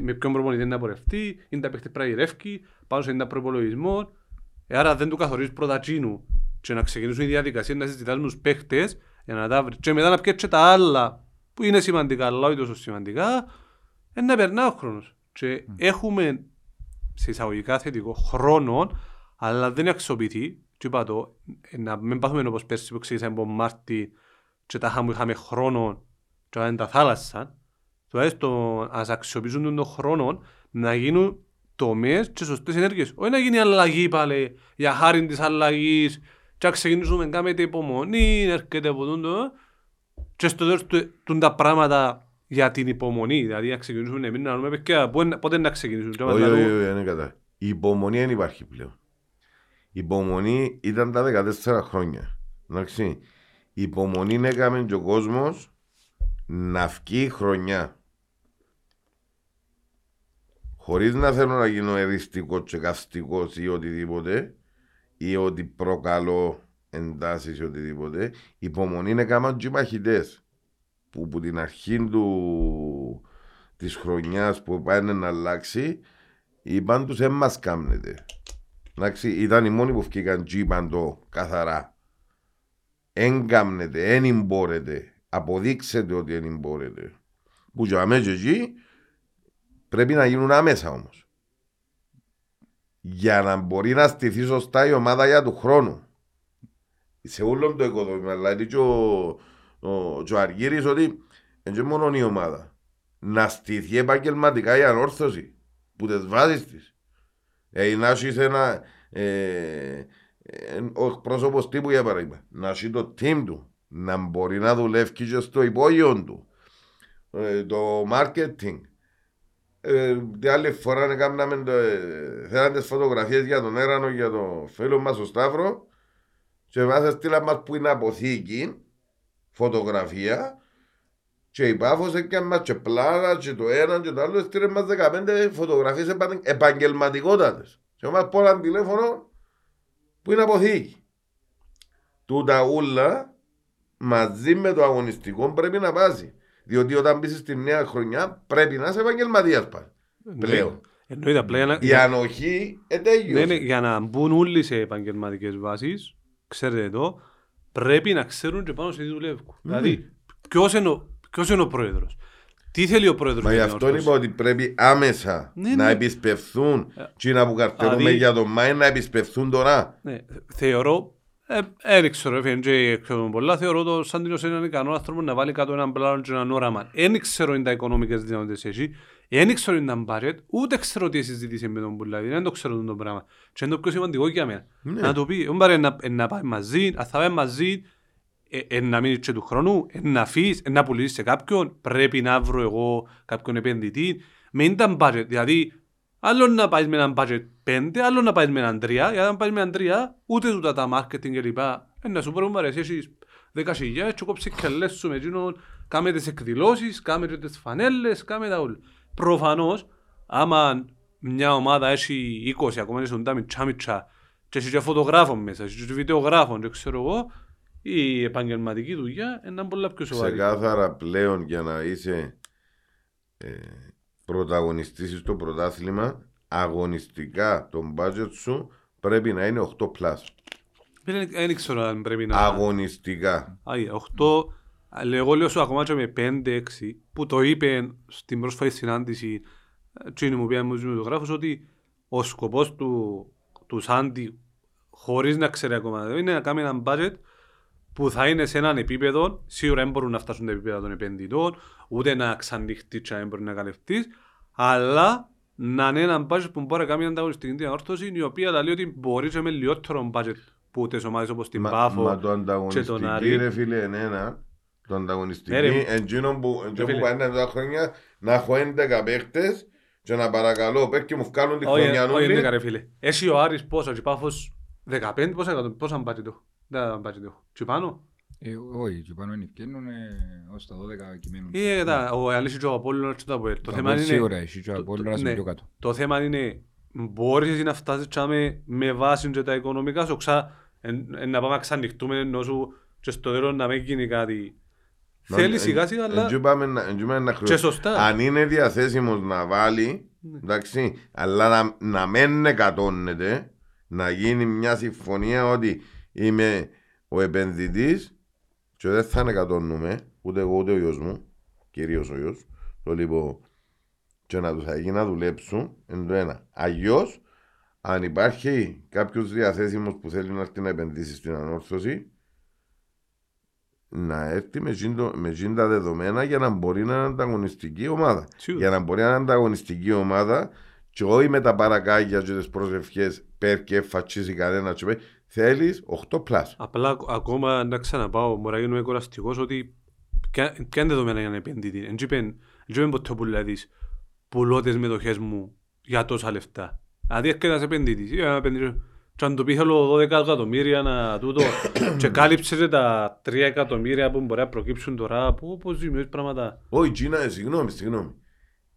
με ποιον προπονητή να πορευτεί, είναι τα παίχτη πραγιρεύκει, πάνω σε ένα προπολογισμό, άρα δεν του καθορίζεις πρώτα τσίνου και να ξεκινήσουν οι διαδικασίες να συζητάς με τους παίχτες για να τα βρεις. Και μετά να πιέτσε τα άλλα που είναι σημαντικά αλλά όχι τόσο σημαντικά, να περνά ο χρόνος. Και έχουμε σε εισαγωγικά θετικό χρόνο αλλά δεν αξιοποιηθεί. Και είπα το, ε, να μην πάθουμε όπως πέρσι που ξεκίνησαμε από Μάρτι και τα είχαμε, είχαμε χρόνο και δεν τα θάλασσα, τουλάχιστον ας αξιοποιήσουν τον χρόνο να γίνουν τομές και σωστές ενέργειες. Όχι να γίνει αλλαγή πάλι για χάρη της αλλαγής και να ξεκινήσουμε να κάνουμε υπομονή, έρχεται από τούτο και στο τέλος του τα πράγματα για την υπομονή. Δηλαδή να ξεκινήσουμε εμείς να δούμε παιδιά πότε να ξεκινήσουμε.
Όχι, όχι, όχι, η υπομονή δεν υπάρχει πλέον. Η υπομονή ήταν τα 14 χρόνια. Εντάξει. Η υπομονή έκαμε και ο κόσμος να βγει χρονιά. χωρίς να θέλω να γίνω εριστικό και καυστικός ή οτιδήποτε ή ότι προκαλώ εντάσεις ή οτιδήποτε υπομονή είναι κάμαν και οι μαχητές που από την αρχή του, της χρονιάς που πάνε να αλλάξει είπαν τους έμμας κάμνετε Εντάξει, ήταν οι μόνοι που βγήκαν και είπαν το καθαρά. Εν κάμνετε, εν μπορείτε αποδείξετε ότι εν μπορείτε που για μέσα εκεί πρέπει να γίνουν άμεσα όμως. Για να μπορεί να στηθεί σωστά η ομάδα για του χρόνου. Σε όλο το οικοδόμημα, δηλαδή και ο, ο, ο Αργύρης ότι είναι μόνο η ομάδα. Να στηθεί επαγγελματικά η ανόρθωση που τις βάζεις της. Ε, να έχεις ένα, ε, ε, ο εκπρόσωπος τύπου για παράδειγμα, να έχει το team του, να μπορεί να δουλεύει και στο υπόγειο του, ε, το marketing, ε, την άλλη φορά έκαναμε το, ε, θέλαν τις φωτογραφίες για τον Έρανο για τον φίλο μας ο Σταύρο και βάζα στείλα μας που είναι αποθήκη φωτογραφία και η Πάφος έκανε μας και πλάνα και το ένα και το άλλο στείλε μας 15 φωτογραφίες επαγγελματικότατες και μας πω ένα τηλέφωνο που είναι αποθήκη. Τούτα ούλα μαζί με το αγωνιστικό πρέπει να βάζει. Διότι όταν μπεις στη νέα χρονιά πρέπει να είσαι επαγγελματίας πάλι. Ναι. Πλέον.
Εννοείται απλά
Η ανοχή ετέγιο.
Ναι, για να μπουν όλοι σε επαγγελματικές βάσεις, ξέρετε εδώ, πρέπει να ξέρουν και πάνω σε τι δουλεύουν. Ναι. Δηλαδή, ποιος είναι, ποιος είναι ο πρόεδρος; Τι θέλει ο πρόεδρος.
Μα γι' αυτό είπα ότι πρέπει άμεσα ναι, να ναι. επισπευθούν. Τι να που καρτεύουμε για το Μάη να επισπευθούν τώρα.
Ναι. Θεωρώ δεν ε, ξέρω, έφυγε και ξέρω πολλά. Θεωρώ το σαν την είναι έναν ικανό άνθρωπο να βάλει κάτω έναν πλάνο και έναν όραμα. Δεν ξέρω είναι τα οικονομικές δυνατότητες εσύ. Δεν ξέρω είναι τα μπάτζετ, ούτε ξέρω τι συζητήσει με τον πουλάδι. Δεν το ξέρω το πράγμα. Και είναι το πιο σημαντικό για μένα. Ναι. Να το πει, δεν πάρει να, να πάει μαζί, αν θα πάει μαζί, ε, ε, να μείνεις και του χρόνου, ε, να αφήσεις, ε, να πουλήσεις σε κάποιον, πρέπει να βρω εγώ κάποιον επενδυτή. Με ήταν budget, δηλαδή Άλλο να πάει με έναν budget 5, άλλο να πάει με έναν 3. Γιατί αν πάει με έναν 3, ούτε τούτα τα marketing και λοιπά. Ε, να σου πω μου αρέσει, έχεις 10 χιλιάδες και κόψεις και λες σου με εκείνον, κάμε τις εκδηλώσεις, κάμε και τις φανέλες, κάμε τα όλα. Προφανώς, άμα μια ομάδα έχει 20, ακόμα είναι σοντά μητσά μητσά, και έχει και φωτογράφο μέσα, έχει και βιντεογράφο, και ξέρω εγώ, η επαγγελματική δουλειά είναι πολύ πιο σοβαρή.
Ξεκάθαρα πλέον για να είσαι ε, πρωταγωνιστήσεις στο πρωτάθλημα, αγωνιστικά το budget σου πρέπει να είναι 8 plus.
Δεν ξέρω αν πρέπει να...
Αγωνιστικά.
Άγια, 8, εγώ λέω σου ακόμα και με 5-6, που το είπε στην πρόσφατη συνάντηση τι μου πει μου δημοσιογράφος ότι ο σκοπός του, του Σάντι χωρίς να ξέρει ακόμα είναι να κάνει ένα budget που θα είναι σε έναν επίπεδο, σίγουρα δεν μπορούν να φτάσουν τα επίπεδα των επενδυτών, ούτε να ξανοιχτεί και να μπορεί να καλευτεί, αλλά να είναι ένα budget που μπορεί να κάνει ανταγωνιστική διαόρθωση, η οποία λέει ότι μπορεί με λιότερο budget που τις ομάδες όπως την Πάφο
μα το ανταγωνιστική ρε φίλε είναι ένα, το ανταγωνιστική, εντζήνο που, που πάνε τα χρόνια να έχω 11 παίχτες και να παρακαλώ παίχτες και μου βγάλουν τη χρονιά
Όχι, όχι, ρε φίλε. Έχει ο Άρης πόσο, και Πάφος 15, πόσα, πόσα μπάτζι το; Δεν μπάτζι το. Και πάνω;
Ε, όχι, και πάνω είναι ευκαινούν ως τα 12 κειμένουν.
Ε, ο Αλής και ο Απόλλωνας και το Αποέλ. Το θέμα είναι...
Σίγουρα, εσύ και ο Απόλλωνας είναι πιο κάτω.
Το θέμα είναι, μπορείς να φτάσεις με βάση και τα οικονομικά σου, ξα, να πάμε να ξανοιχτούμε ενώ σου και στο τέλος να μην γίνει κάτι. Θέλεις σιγά σιγά, αλλά
και σωστά. Αν είναι διαθέσιμος να βάλει, ναι. εντάξει, αλλά να, να μην εκατώνεται, να γίνει μια συμφωνία ότι είμαι ο επενδυτής και δεν θα ανεκατώνουμε ούτε εγώ ούτε ο γιος μου, κυρίως ο γιος, το λοιπόν και να τους αγεί να δουλέψουν εν το ένα. Αλλιώς, αν υπάρχει κάποιος διαθέσιμος που θέλει να έρθει να επενδύσει στην ανόρθωση, να έρθει με, ζήντο, με τα δεδομένα για να μπορεί να είναι ανταγωνιστική ομάδα. Για να μπορεί να είναι ανταγωνιστική ομάδα και όχι με τα παρακάγια και τις προσευχές πέρ και φατσίζει κανένας. Θέλεις 8 πλάσ.
Απλά ακόμα να ξαναπάω, μπορεί να γίνουμε κουραστικός ότι ποια είναι δεδομένα για να επενδύει. Δεν είπε ποτέ που λέει πουλώ τι μετοχές μου για τόσα λεφτά. Δηλαδή έρχεται ένας επενδύτης. Και αν το πει θέλω 12 εκατομμύρια να τούτο και κάλυψες τα 3 εκατομμύρια που μπορεί να προκύψουν τώρα, που πώς δημιουργείς πράγματα.
Όχι, Τζίνα, συγγνώμη, συγγνώμη.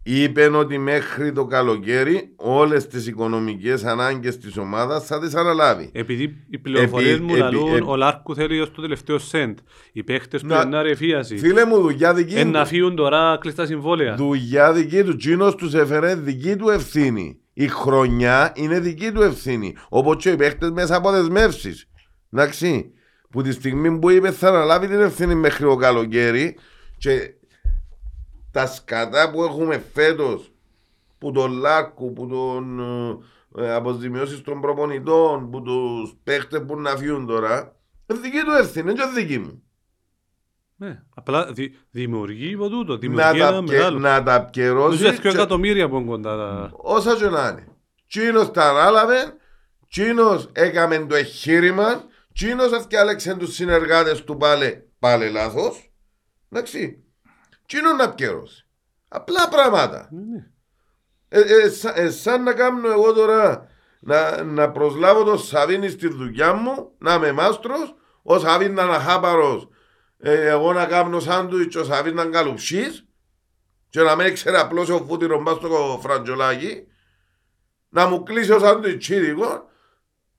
Είπε ότι μέχρι το καλοκαίρι όλες τις οικονομικές ανάγκες της ομάδας θα τις αναλάβει.
Επειδή οι πληροφορίες μου λαλούν, ο Λάρκου θέλει ως το τελευταίο σεντ. Οι παίχτες του είναι να ρεφίαση.
Φίλε μου, δουλειά δική του.
να φύγουν τώρα κλειστά συμβόλαια.
Δουλειά δική του. Τσίνο τους έφερε δική του ευθύνη. Η χρονιά είναι δική του ευθύνη. Όπως και οι παίχτες μέσα από δεσμεύσει. Εντάξει. Που τη στιγμή που είπε θα αναλάβει την ευθύνη μέχρι το καλοκαίρι και τα σκατά που έχουμε φέτος που τον Λάκου, που τον ε, αποζημιώσεις των προπονητών, που τους παίχτες που να φύγουν τώρα, είναι δική του ευθύνη, είναι δική μου.
Ναι, απλά δη, δημιουργεί από τούτο, δημιουργεί να ένα
μεγάλο. Να τα
απκαιρώσει. Τους και... εκατομμύρια από κοντά.
Τα... Όσα και να είναι. Τσίνος τα ανάλαβε, Τσίνος έκαμε το εγχείρημα, Τσίνος έφτιαλεξε τους συνεργάτες του πάλι, πάλι λάθος. Εντάξει. Τι είναι να πιέρωσε. Απλά πράγματα. Ναι. Ε, ε, σα, ε, σαν να κάνω εγώ τώρα να, να προσλάβω τον Σαβίνη στη δουλειά μου, να είμαι μάστρος, ο Σαβίνη να είναι αχάπαρος, ε, εγώ να κάνω σάντουιτς, ο Σαβίνη να είναι καλουψής, και να μην ξέρει απλώς ο φούτυρο μπας στο φραντζολάκι, να μου κλείσει ο σάντουιτς τσίδικο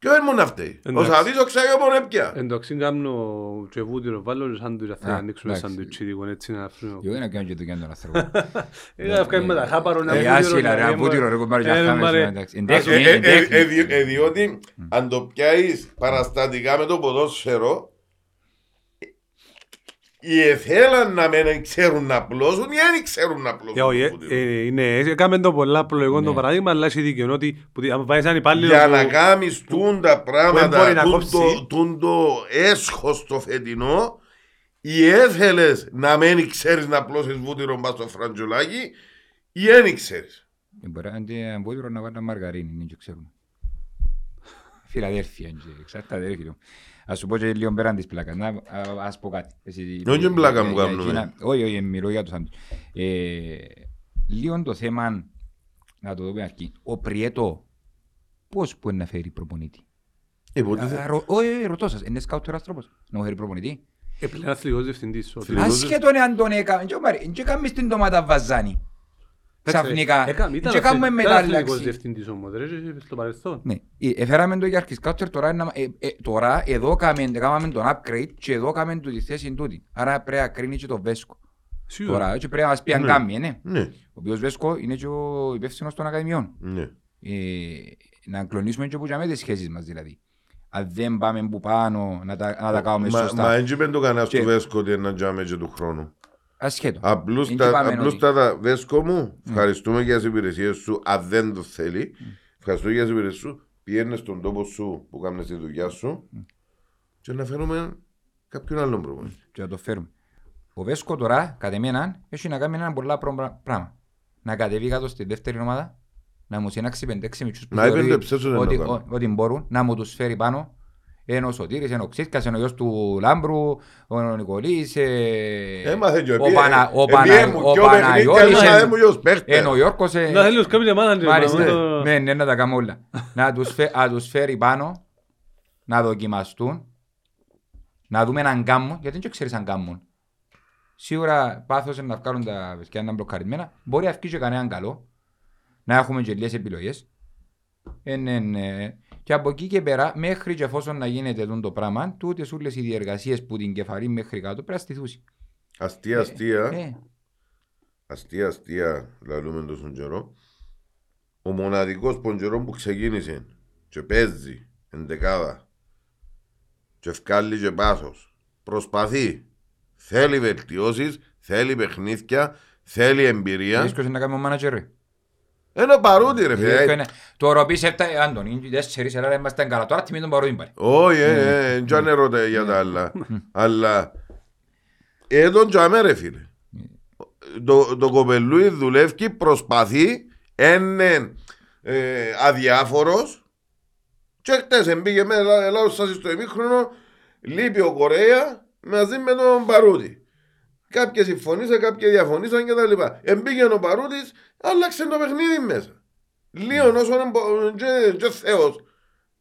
Ποιο ήμουν αυτή. Ο Σαββίζο ξέρει μόνο έπια.
Εντάξει, κάνω και βούτυρο, βάλω σαν του θα ανοίξουμε σαν του τσίδικο, έτσι να αφήνω.
Εγώ να κάνω και το κάνω τον άνθρωπο.
Είχα βγάλει με τα χάπαρο
να βούτυρο. Ένα βούτυρο ρε κουμπάρι για χάμες.
Διότι αν το πιάσεις παραστατικά με το ποδόσφαιρο, οι εθέλαν να μην ξέρουν να πλώσουν ή δεν ξέρουν να πλώσουν.
Ε, ε, ναι, έκαμε το πολλά πλοηγό το ναι. παράδειγμα, αλλά έχει δίκιο ότι αν πάει σαν υπάλληλο...
Για να κάνεις τούν τα πράγματα, τούν το έσχος το φετινό, ή έθελες να μην ξέρεις να πλώσεις βούτυρο μπας στο φραντζολάκι ή δεν ξέρεις.
Ε, μπορεί να βούτυρο να βάλει μαργαρίνη, δεν ξέρουν. Φιλαδέρφια, εξάρτητα Ας σου πω και λίγο πέραν της πλάκας, να ας πω κάτι.
Όχι είναι πλάκα μου κάνουμε.
Όχι, όχι, μιλώ για το σάντουιτς. Λίγο το θέμα, να το δούμε αρχή, ο Πριέτο πώς μπορεί να φέρει προπονήτη. Όχι, ρωτώ σας, είναι σκάουτερας τρόπος να φέρει προπονήτη.
Επλέον αθλητικός διευθυντής.
Ασχέτον εάν τον έκαμε, και κάνουμε στην ντομάτα βαζάνη ξαφνικά. Και κάνουμε μετάλλαξη.
διευθυντής όμως, ρε, στο παρελθόν.
Ναι, έφεραμε το για αρχισκάουτερ, τώρα, ε, ε, τώρα εδώ κάναμε τον upgrade και εδώ κάναμε τη θέση τούτη. Άρα πρέπει να κρίνει και το Βέσκο. Τώρα και πρέπει να μας πει αν κάνει, ναι. ναι. Ο οποίος Βέσκο είναι και ο υπεύθυνος των Ακαδημιών. Ναι. Ε, να κλονίσουμε και που για τις σχέσεις μας δηλαδή. Αν δεν πάμε που πάνω να τα, να τα κάνουμε σωστά.
Μα έτσι δεν το κανένας του Βέσκο ότι είναι να τζάμε και του χρόνου.
Ασχέτως.
Απλούστατα, Βέσκο μου, ευχαριστούμε για τις υπηρεσίες σου. Αν δεν το θέλει, ευχαριστούμε για τις υπηρεσίες σου. Πιέρνε στον τόπο σου που κάνει τη δουλειά σου και να φέρουμε κάποιον άλλον πρόβλημα.
Και να το φέρουμε. Ο Βέσκο τώρα, κατά εμένα, έχει να κάνει ένα πολλά πράγμα. Να κατεβεί κάτω στη δεύτερη ομάδα, να μου συνάξει 5-6 μητσούς που ότι, ότι μπορούν, να μου τους φέρει πάνω, είναι ο Σωτήρης, είναι ο Ξίσκας, είναι ο γιος του Λάμπρου, ο Νικολής, ο Παναγιώτης, είναι ο Γιώργος.
Να θέλεις κάποια ομάδα.
Ναι, ναι, να τα κάνουμε όλα. Να τους φέρει πάνω, να δοκιμαστούν, να δούμε έναν κάμμο, γιατί δεν ξέρεις αν κάμμον. Σίγουρα πάθος να βγάλουν τα βεσκιά να μπλοκαρισμένα, μπορεί να βγει και κανέναν καλό, να έχουμε και λίγες επιλογές. Και από εκεί και πέρα, μέχρι και εφόσον να γίνεται το πράγμα, τούτες όλες οι διεργασίες που την κεφαλή μέχρι κάτω πρέπει να στηθούσει.
Αστεία, ε, αστεία. Ε. Αστεία, αστεία, λαλούμε τόσο καιρό. Ο μοναδικός ποντζερό που ξεκίνησε και παίζει εντεκάδα και ευκάλλει και πάθος. Προσπαθεί. Θέλει βελτιώσεις, θέλει παιχνίδια, θέλει εμπειρία.
Ίσως να κάνει ο μάνατζερ.
Ένα παρούτι ρε φίλε.
Το ρωτήσει έφτα, Άντων, είναι τέσσερις, αλλά είμαστε καλά. Τώρα τιμή τον παρούτι πάλι.
Όχι, δεν ερώτα για τα άλλα. Αλλά, εδώ τζάμε ρε φίλε. Το κοπελούι δουλεύει, προσπαθεί, είναι αδιάφορος και χτες εμπήγε με Ελλάδα σας στο ημίχρονο, λείπει ο Κορέα μαζί με τον Παρούτη. Κάποιοι συμφωνήσαν, κάποιοι διαφωνήσαν κτλ. Εμπήγε ο Παρούτης, άλλαξε το παιχνίδι μέσα. Λίγο όσο είναι και, και Θεός.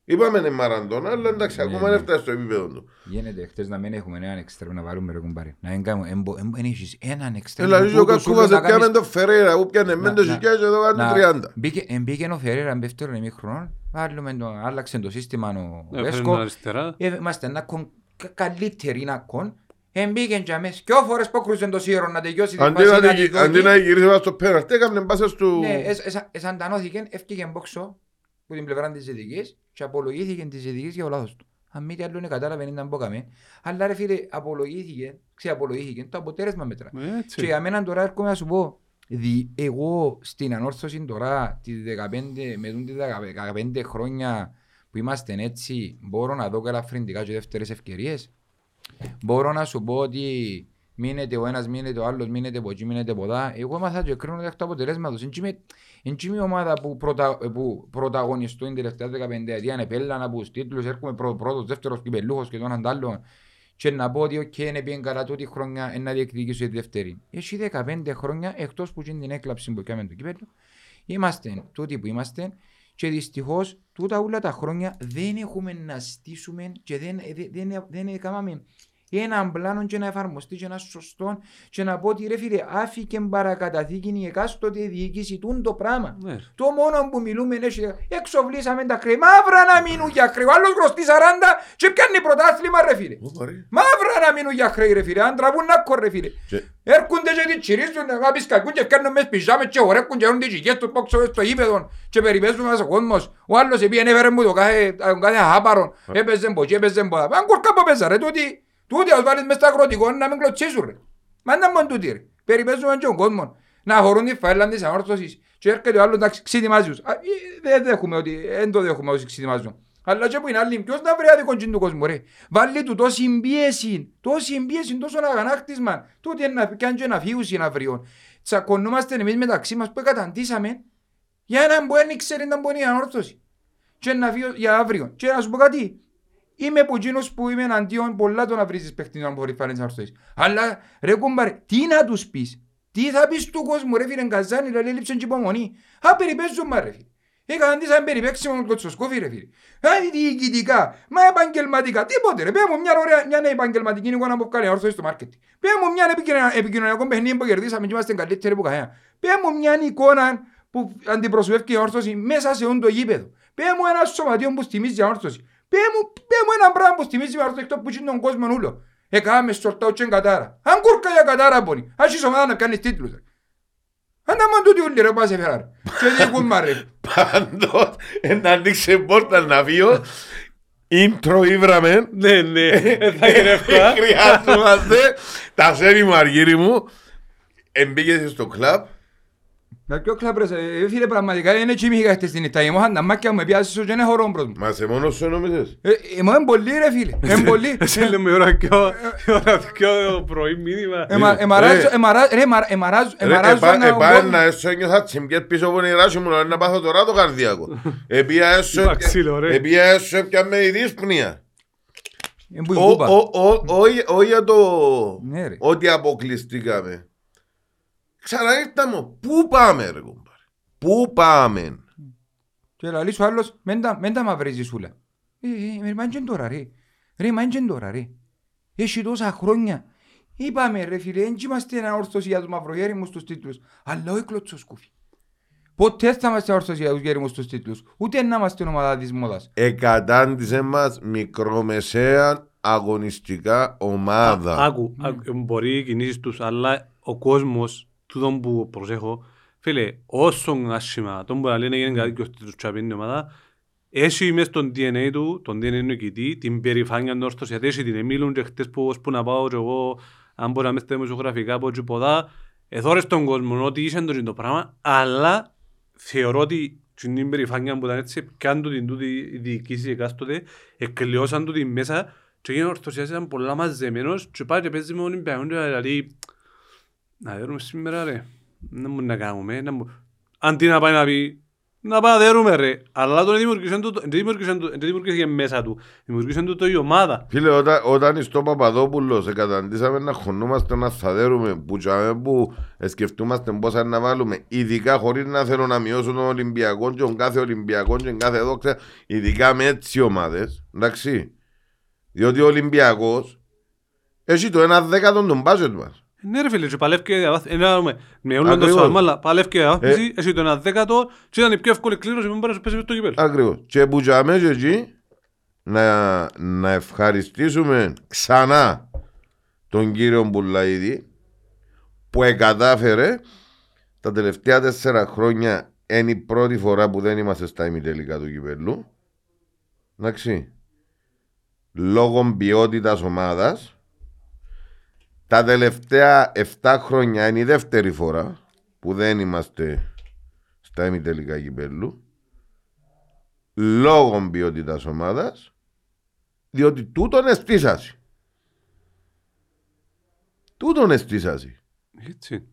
Είπαμε είναι Μαραντώνα, αλλά εντάξει,
Ναι,
ακόμα
ναι.
δεν φτάσει στο επίπεδο του.
Γίνεται χτες να μην έχουμε έναν εξτρέμ να βάλουμε ρε κουμπάρι. Να μην κάνουμε, εμπο- εμπο- εν έχεις έναν εξτρέμ.
Δηλαδή
που
ο
ούτως
Κακούβας
ούλους να
έπιαμε
κάνεις-
τον Φεραίρα, που πιάνε
Να-
μεν το
να-
χιλιάδες, εδώ
να-
κάνουν 30.
μπήκε- Εμπήκε ο Φεραίρα δεύτερον ημίχρονο, βάλουμε το, άλλαξε το σύστημα ο
Έφερε
Βέσκο.
αριστερά.
Ε, Είμαστε να κον, κα- καλύτεροι να κον. Εμπήκε και αμέσως. Δυο φορές που κρούσε το σύρο να τελειώσει τη
Αντί
φάση
να
να
τη-
τη
Αντί
δώσει.
να γυρίσει πάνω στο πέναρτι, έκαμε μπάσες του...
Ναι, εσ- εσα- εσαντανώθηκε, έφυγε μπόξο που την πλευρά της Ζητικής και απολογήθηκε της Ζητικής για ο λάθος του. Αν μη τι άλλο είναι κατάλαβε ήταν που έκαμε. Αλλά ρε φίλε, απολογήθηκε, ξεαπολογήθηκε, το αποτέλεσμα μετρά. Και
Έτσι.
για μένα τώρα έρχομαι να σου πω, δι, εγώ στην ανόρθωση τώρα, τις 15, με τούν τις 15 χρόνια που είμαστε έτσι, μπορώ να δω ελαφρυντικά και δεύτερες ευκαιρίες. Μπορώ να σου πω ότι μείνεται ο ένας, μείνεται ο άλλος, μείνεται από εκεί, μείνεται από εδώ. Εγώ έμαθα και κρίνω εκ τους αποτελέσματος. Εν τζι είμαι η ομάδα που, πρωτα, που πρωταγωνιστούν την τελευταία 15 ετία, επέλανα από τους τίτλους, έρχομαι πρω, πρώτος, δεύτερος κυπελούχος και τον αντάλλον και να πω ότι οκ, είναι πήγαινε καλά τούτη χρονιά ε, να διεκδικήσω τη δεύτερη. Έχει 15 χρόνια εκτός που είναι την έκλαψη που έκαμε το κύπελο. Είμαστε τούτοι που είμαστε και δυστυχώς τούτα όλα τα χρόνια δεν έχουμε να στήσουμε και δεν, δεν, δεν, δεν έκαναμε έναν πλάνο και να εφαρμοστεί και ένα σωστό και να πω ότι ρε φίλε άφηκε παρακαταθήκη η εκάστοτε διοίκηση τούν το πράγμα.
Ναι.
Το μόνο που μιλούμε είναι ότι εξοβλήσαμε τα χρέη. Μαύρα να μείνουν για χρέη. Ο άλλος χρωστεί 40 και πιάνει πρωτάθλημα ρε φίλε.
Ω, παρέ.
Μαύρα να μείνουν για χρέη ρε φίλε. Αν τραβούν να κο ρε φίλε.
Και-
Έρχονται και τη τσιρίζουν να πεις κακούν και φτιάχνουν μες πιζάμες και χορεύκουν και έρχονται οι γηγές τους πόξω στο ύπεδο και περιπέζουν μας ο κόσμος. Ο άλλος επί έφερε μου το κάθε, τον κάθε άπαρον. Έπαιζε πω και έπαιζε πω. Αν κορκά που παίζα ρε τούτοι. Τούτοι ας βάλεις μες στα αγροτικό να μην κλωτσίσουν ρε. Μα είναι μόνο τούτοι ρε. Περιπέζουμε και τον κόσμο. Να χωρούν τη φαίλα της ανόρθωσης. Και έρχεται ο άλλος εντάξει ξετοιμάζει τους. Α, ε, Δεν δέχουμε ότι, δεν το δέχουμε όσοι ξετοιμάζουν. Αλλά και που είναι άλλοι, ποιος να βρει άδικο τζιν του κόσμου ρε. Βάλει του τόση πίεση, τόση πίεση, τόσο αγανάκτισμα. Τούτοι είναι να πιάνουν και να φύγουν αύριο. Τσακωνούμαστε εμείς μεταξύ μας που καταντήσαμε για έναν που δεν ξέρει να μπορεί η ανόρθωση. Και να φύγω για αύριο. Και να σου πω κάτι, Είμαι από εκείνους που είμαι εναντίον πολλά το να βρίζεις παιχνίδι να μπορεί φάνες ανόρθωσης. Αλλά ρε κουμπάρε, τι να τους πεις; Τι θα πεις του κόσμου ρε φίλε Καζάνη, ρε λείψαν και υπομονή. Α, περιπέζουν μα ρε φίλε. Έκαναν τις αν περιπέξιμο με κοτσοσκόφι ρε φίλε. Α, διοικητικά, μα επαγγελματικά, τίποτε ρε. Πέ μου μια ωραία, μια επαγγελματική εικόνα που βγάλει όρθωση στο μάρκετ. Πέ μου μια επικοινωνία- επικοινωνιακό παιχνίδι που κερδίσαμε και είμαστε καλύτεροι που κανένα. Πέ μου μια εικόνα που αντιπροσωπεύει η όρθωση μέσα σε όντο γήπεδο. Πέ μου ένα σωματείο που στιμίζει η όρθωση. Πέ μου, πέ μου ένα πράγμα που στιμίζει η όρθωση εκτός που είναι τον κόσμο ούλο. Εκάμε σορτάω και κατάρα. Αν κούρκα για κατάρα μπορεί. Ας είσαι ομάδα να κάνεις τίτλους. ρε. Αν τα μαν τούτοι ούλοι ρε πάσε φεράρ. Και διεκούν μα ρε.
Πάντως, να ανοίξει πόρτα να βίω, intro ήβραμε,
Ναι, ναι, ε, θα είναι εύκολα.
χρειάζομαστε, τα σέρι μου αργύρι μου, εμπήκες στο κλαμπ,
Με ποιο κλαμπρες, ε, φίλε πραγματικά είναι έτσι μήχα χτες την νύχτα. Ήμουν τα μάκια μου με πιάσεις σου και είναι χωρό μπρος μου.
μα σε μόνος σου νόμιζες.
Ε, Ήμουν είναι πολύ ρε φίλε, είναι πολύ.
Εσύ λέμε ώρα και ο- η ώρα και ο πρωί μήνυμα.
Εμα- εμαράζω-
Ρε.
εμαρά- ρε, εμαρα- εμαράζω-
Ρε,
εμαράζω
επά-
ένα
επά
κόσμο.
να έσω νιώθα τσιμπιέτ πίσω από την ράση μου να πάθω τώρα το καρδιακό. Επία έσω,
Είπα ξύλο, ρε.
επία έσω έπιαμε η δύσπνοια.
Ε, που η
Ο-
κούπα.
ο- ο- Όχι όχι για το
Ναι, ρε.
ότι αποκλειστήκαμε. Ξαναήρθαμε. Πού πάμε ρε κουμπάρε; Πού πάμε;
Και λαλείς ο άλλος, μεν τα- μεν τα μαυρίζεις σούλα. Ε, ε, ε, μα είναι τώρα ρε. Ρε, μα είναι τώρα ρε. Έχει τόσα χρόνια. Είπαμε ρε φίλε, δεν είμαστε ένα όρθωση για τους μαυρογέριμους στους τίτλους. Αλλά όχι κλωτσοσκούφι. Ποτέ θα είμαστε όρθωση για τους γέριμους στους τίτλους. Ούτε να είμαστε ομάδα της μόδας.
Εκατάντησε μας μικρομεσαία αγωνιστικά ομάδα.
Άκου, άκου, μπορεί οι κινήσεις τους, αλλά ο κόσμος, τούτον που προσέχω, φίλε, όσο άσχημα, τον που να λένε γίνει κάτι και ώστε τους τσαπίνει η ομάδα, έχει μες στον DNA του, τον DNA του νικητή, την περηφάνεια του όρθος, γιατί έχει την εμίλουν και χτες που ώσπου να πάω και εγώ, αν μπορεί να είμαι στα δημοσιογραφικά από εκεί ποδά, εθώρες τον κόσμο ότι είσαι το, το πράγμα, αλλά θεωρώ ότι την περηφάνεια που ήταν έτσι, πιάνουν του την τούτη η διοικήση εκάστοτε, εκλειώσαν του την μέσα και έγινε ο ορθωσιάς ήταν πολλά μαζεμένος και πάει και παίζει με Ολυμπιακό και δηλαδή να δέρουμε σήμερα ρε, να μου να κάνουμε, να μου... Αντί να πάει να πει να παραδέρουμε ρε. Αλλά τον δημιουργήσε μέσα του. Δημιουργήσε του το η ομάδα.
Φίλε, όταν, όταν στο Παπαδόπουλος σε καταντήσαμε να χωνούμαστε να θαδέρουμε που, που σκεφτούμαστε πόσα να βάλουμε, ειδικά χωρίς να θέλω να μειώσουν τον Ολυμπιακό και τον κάθε Ολυμπιακό και τον κάθε δόξα, ειδικά με έτσι ομάδες, εντάξει. Διότι ο Ολυμπιακός έχει το ένα δέκατο τον μπάζετ μας.
Ναι ρε φίλε, και παλεύκε με όλο το σώμα, αλλά παλεύκε διαβάθμιση, εσύ το ένα δέκατο και ήταν η πιο εύκολη κλήρωση που μπορείς να πέσει το κυπέλ.
Ακριβώς. Και που και εκεί να, να ευχαριστήσουμε ξανά τον κύριο Μπουλαίδη που εκατάφερε τα τελευταία τέσσερα χρόνια είναι η πρώτη φορά που δεν είμαστε στα ημιτελικά του κυπέλου. Εντάξει. Λόγω ποιότητας ομάδας τα τελευταία 7 χρόνια είναι η δεύτερη φορά που δεν είμαστε στα ημιτελικά κυπέλου λόγω ποιότητας ομάδας, διότι τούτον εστίσασαι. Τούτον εστίσασαι.
Έτσι.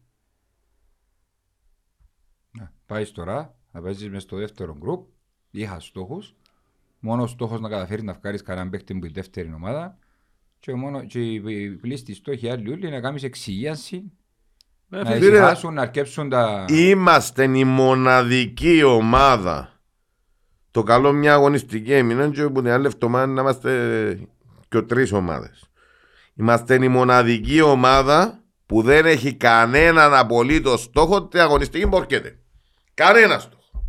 Ναι. Πάεις τώρα, θα παίζεις μες στο δεύτερο γκρουπ, είχας στόχους. Μόνος ο στόχος να καταφέρεις να βγάλεις κανέναν παίχτη που η δεύτερη ομάδα και, μόνο, και οι πλήστοι στόχοι άλλοι όλοι να κάνεις εξηγίαση ε, να ησυχάσουν, να αρκέψουν τα...
Είμαστε η μοναδική ομάδα το καλό μια αγωνιστική έμεινε και που την άλλη εβδομάδα να είμαστε και τρεις ομάδες. Είμαστε η μοναδική ομάδα που δεν έχει κανέναν απολύτως στόχο την αγωνιστική μπορκέται. Κανένας στόχο.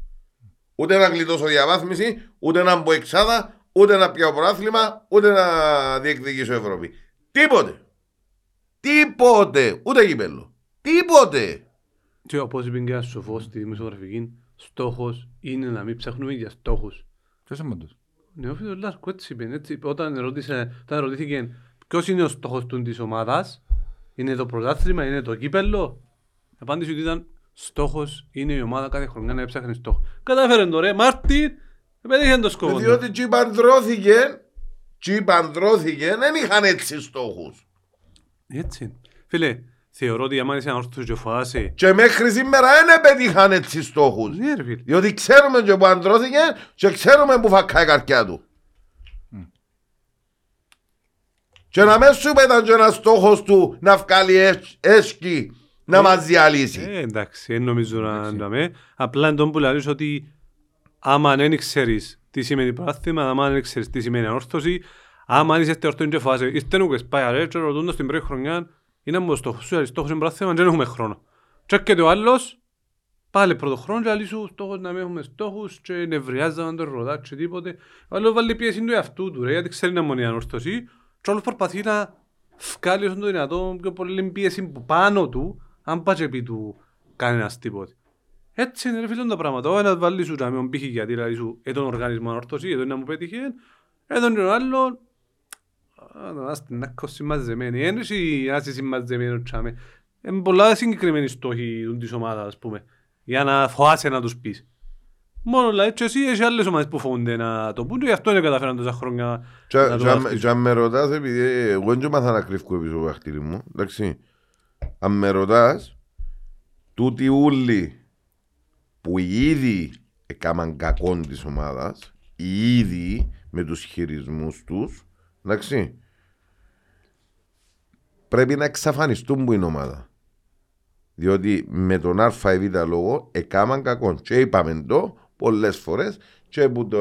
Ούτε να γλιτώσω διαβάθμιση, ούτε να μπω εξάδα, ούτε να πιάω πρωτάθλημα, ούτε να διεκδικήσω Ευρώπη. Τίποτε. Τίποτε. Ούτε κυπέλο. Τίποτε.
Και όπως είπε και ένα σοφός στη δημοσιογραφική, στόχος είναι να μην ψάχνουμε για στόχους.
Ποιος είναι όντως.
Ναι, ο Φιδωλάρκο έτσι είπε. Έτσι, όταν, ρώτησε, όταν ρωτήθηκε ποιος είναι ο στόχος του της ομάδας, είναι το πρωτάθλημα, είναι το κύπελο; Απάντησε ότι ήταν στόχος είναι η ομάδα κάθε χρονιά να έψαχνει στόχο. Κατάφερε το ρε Μάρτι, πέτυχε το σκοπό.
Διότι τσι παντρώθηκε, τσι παντρώθηκε, δεν είχαν έτσι στόχους.
Έτσι. Φίλε, θεωρώ ότι άμα είσαι ανόρθος και φοβάσαι...
Και μέχρι σήμερα δεν πετύχαν έτσι στόχους.
Ναι ρε φίλε.
Διότι ξέρουμε και που αντρώθηκε και ξέρουμε που φακάει η καρδιά του. Και να μην σου πέταν και ένας στόχος του να βγάλει έσκι να μας διαλύσει.
Ε, εντάξει, δεν νομίζω να δούμε. Απλά εντός που λέει ότι άμα δεν ξέρεις τι σημαίνει πράθυμα, άμα δεν ξέρεις τι σημαίνει ανόρθωση, άμα είσαι ορθόν και φάση, είστε νουκες πάει αρέ και ρωτώντας την πρώτη χρονιά, είναι μου στόχος σου, στόχος είναι πράθυμα, δεν έχουμε χρόνο. Και ο άλλος, πάλι πρώτο χρόνο και αλήσου στόχος να μην έχουμε στόχους και νευριάζαμε τον ρωτά και τίποτε. Ο άλλος βάλει πίεση του εαυτού του, ρε, γιατί ξέρει να μονεί ανόρθωση και όλος προσπαθεί να βγάλει όσο το δυνατό πιο πολύ πίεση που πάνω του, αν πάει και πει του κανένας τίποτε. Έτσι είναι ρε φίλον τα πράγματα. Ο ένας βάλει σου να μην πήχει γιατί δηλαδή σου ε, τον οργανισμό ανόρθωση, εδώ να μου πέτυχε, εδώ είναι ο άλλος, να είστε να κόσοι μαζεμένοι, ένωση να είσαι συμμαζεμένοι τσάμε. Είναι πολλά συγκεκριμένοι στόχοι της ομάδας, ας πούμε, για να φοάσαι να τους πεις. Μόνο λέει και εσύ έχει άλλες ομάδες που φοβούνται να το πούν και γι' αυτό είναι καταφέραν τόσα χρόνια
Και αν με ρωτάς, επειδή εγώ δεν μάθα να κρύφω πίσω από χτύρι μου, εντάξει, αν με ρωτάς, τούτοι ούλοι που ήδη έκαναν κακόν της ομάδας, οι ίδιοι με τους χειρισμούς τους, εντάξει, πρέπει να εξαφανιστούν που είναι ομάδα. Διότι με τον Α ή Β λόγο έκαναν κακό. Και είπαμε το πολλές φορές και από το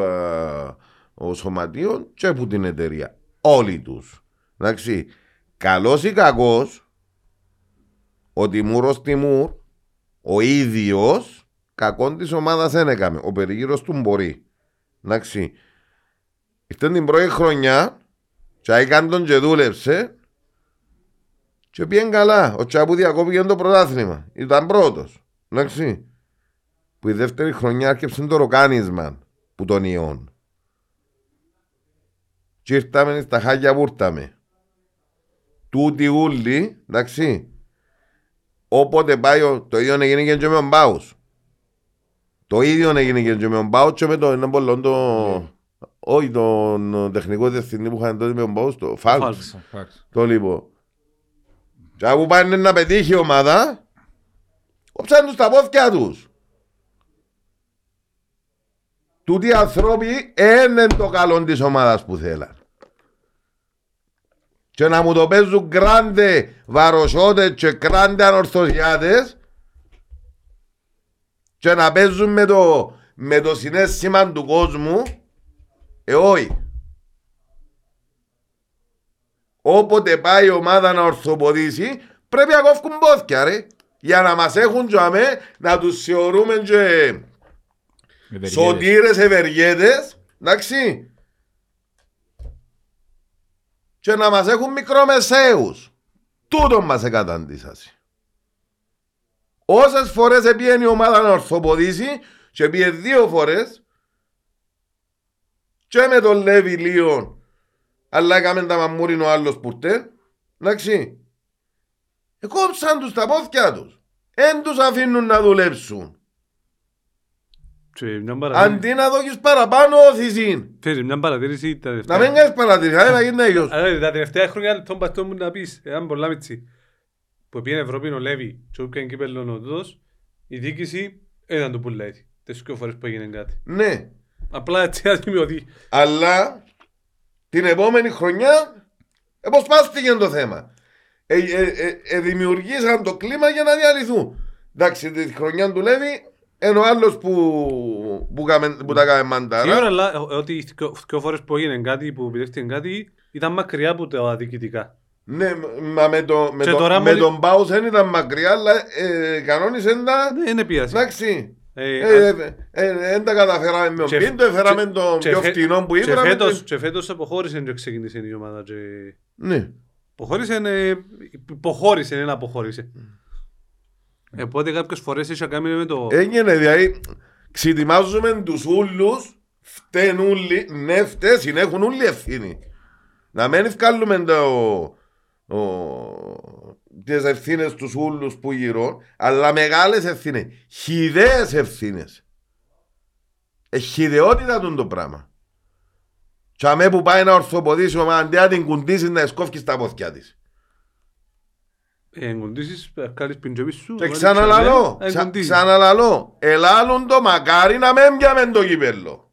ο σωματείο και από την εταιρεία. Όλοι τους. Εντάξει. Καλός ή κακός, ο Τιμούρος Τιμούρ, ο ίδιος, κακό της ομάδας δεν έκαμε. Ο περίγυρος του μπορεί. Εντάξει. Ήρθε την πρώτη χρονιά, και έκανε τον και δούλεψε, και πήγαινε καλά. Ο Τσάπου διακόπηκε το πρωτάθλημα. Ήταν πρώτος. Εντάξει που η δεύτερη χρονιά άρχισε το ροκάνισμα που τον ιών. Και ήρθαμε στα χάγια που ήρθαμε. Τούτοι ούλοι, εντάξει, όποτε πάει το ίδιο έγινε και με τον Πάους. Το ίδιο έγινε και με τον Πάους και με τον πολλόν το... Όχι τον τεχνικό διευθυντή που είχαν τότε με τον Πάους, το Φάλξ. Το λοιπόν. Και που πάνε να πετύχει η ομάδα, όψαν τους τα πόθηκια τους. Τούτοι οι άνθρωποι είναι το καλό της ομάδας που θέλαν. Και να μου το παίζουν γκράντε βαροσότες και γκράντε ανορθωσιάτες και να παίζουν με το, με το συνέστημα του κόσμου, ε όχι. Όποτε πάει η ομάδα να ορθοποδήσει, πρέπει να κόφουν πόθηκια ρε. Για να μας έχουν τζαμέ, να τους θεωρούμε και σωτήρες ευεργέτες, εντάξει. Και να μας έχουν μικρομεσαίους. Τούτο μας εκαταντήσασαι. Όσες φορές επίενει η ομάδα να ορθοποδήσει και πήγε δύο φορές και με τον Λέβη Λίον αλλά έκαμε τα μαμούριν ο άλλος πουρτέ εντάξει εκόψαν τους τα πόθηκια τους εν τους αφήνουν να δουλέψουν Αντί να δώκεις παραπάνω όθηση.
Θέλει μια παρατήρηση
τα τελευταία. Να μην κάνεις παρατήρηση, να γίνει έγιος.
Τα τελευταία χρόνια τον πατώ μου να πεις, εάν πολλά μίτσι, που πήγαινε Ευρώπη ο Λέβη και όποιον κύπελλο ο τούτος, η διοίκηση ήταν το πουλά έτσι. Τις δύο φορές που έγινε κάτι.
Ναι.
Απλά έτσι αδημιωθεί.
Αλλά την επόμενη χρονιά εποσπάστηκε το θέμα. Ε, ε, ε, ε, δημιουργήσαν το κλίμα για να διαλυθούν. Εντάξει, τη χρονιά του Λέβη ενώ άλλος που, που, κάμε, που τα κάμε μαντάρα.
Σίγουρα, αλλά ε, ότι δύο φορές που έγινε κάτι, που πειρεύτηκε κάτι, ήταν μακριά από τα διοικητικά.
Ναι, μα με, το, με, το, με μόλι... τον Πάους δεν ήταν μακριά, αλλά ε, κανόνισε να...
Ναι, είναι πίαση.
Εντάξει. Δεν τα καταφέραμε με τον Πίντο, έφεραμε τον πιο φτηνό που είπαμε.
Και φέτος αποχώρησε και ξεκίνησε η ομάδα.
Ναι.
Αποχώρησε, υποχώρησε, δεν αποχώρησε. Οπότε κάποιες φορές έχει κάνει με το...
Έγινε, δηλαδή, ξετοιμάζουμε τους ούλους, φταίνουν ούλοι, ναι φταίσουν, έχουν ούλοι ευθύνη. Να μην ευκάλουμε το, ο, τις ευθύνες τους ούλους που γύρω, αλλά μεγάλες ευθύνες, χιδαίες ευθύνες. Εχιδεότητα του το πράγμα. Και αμέ που πάει να ορθοποδήσει, αντί να την κουντήσεις να σκόφει στα πόθηκια της.
Εγκοντήσεις, καλείς πιντζοπί σου.
Και ξαναλαλώ, ξαναλαλώ, ελάλουν το μακάρι να με πιάμε το κύπελο.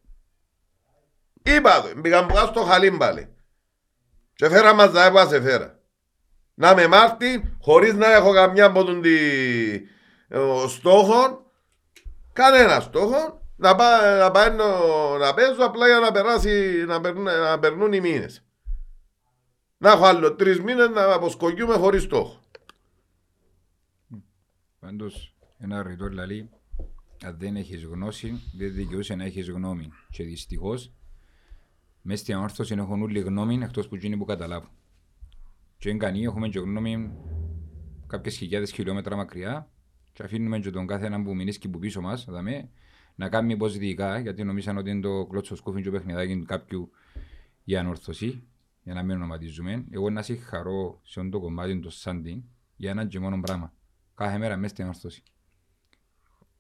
Είπα το, μπήκαν που στο χαλίν πάλι. Και φέρα μας τα έπα σε φέρα. Να με μάρτη, χωρίς να έχω καμιά από τον τη, ο, στόχο, κανένα στόχο, να, πά, να, πάω, να παίζω απλά για να περάσει, να, περνούν, να περνούν οι μήνες. Να έχω άλλο τρεις μήνες να αποσκογιούμε χωρίς στόχο.
Πάντως, ένα ρητό λαλή, αν δεν έχεις γνώση, δεν δικαιούσε να έχεις γνώμη. Και δυστυχώς, μέσα στην όρθωση έχουν όλοι γνώμη εκτός που γίνει που καταλάβουν. Και εν κανεί έχουμε και γνώμη κάποιες χιλιάδες χιλιόμετρα μακριά και αφήνουμε και τον κάθε έναν που μείνει που πίσω μας δαμε, να κάνει υποσδικά γιατί νομίζαν ότι είναι το κλώτσο σκούφι και παιχνιδάκι κάποιου για ανόρθωση για να μην ονοματίζουμε. Εγώ να χαρώ σε αυτό το κομμάτι του σάντινγκ για έναν και μόνο πράγμα. Κάθε μέρα μέσα στην όρθωση.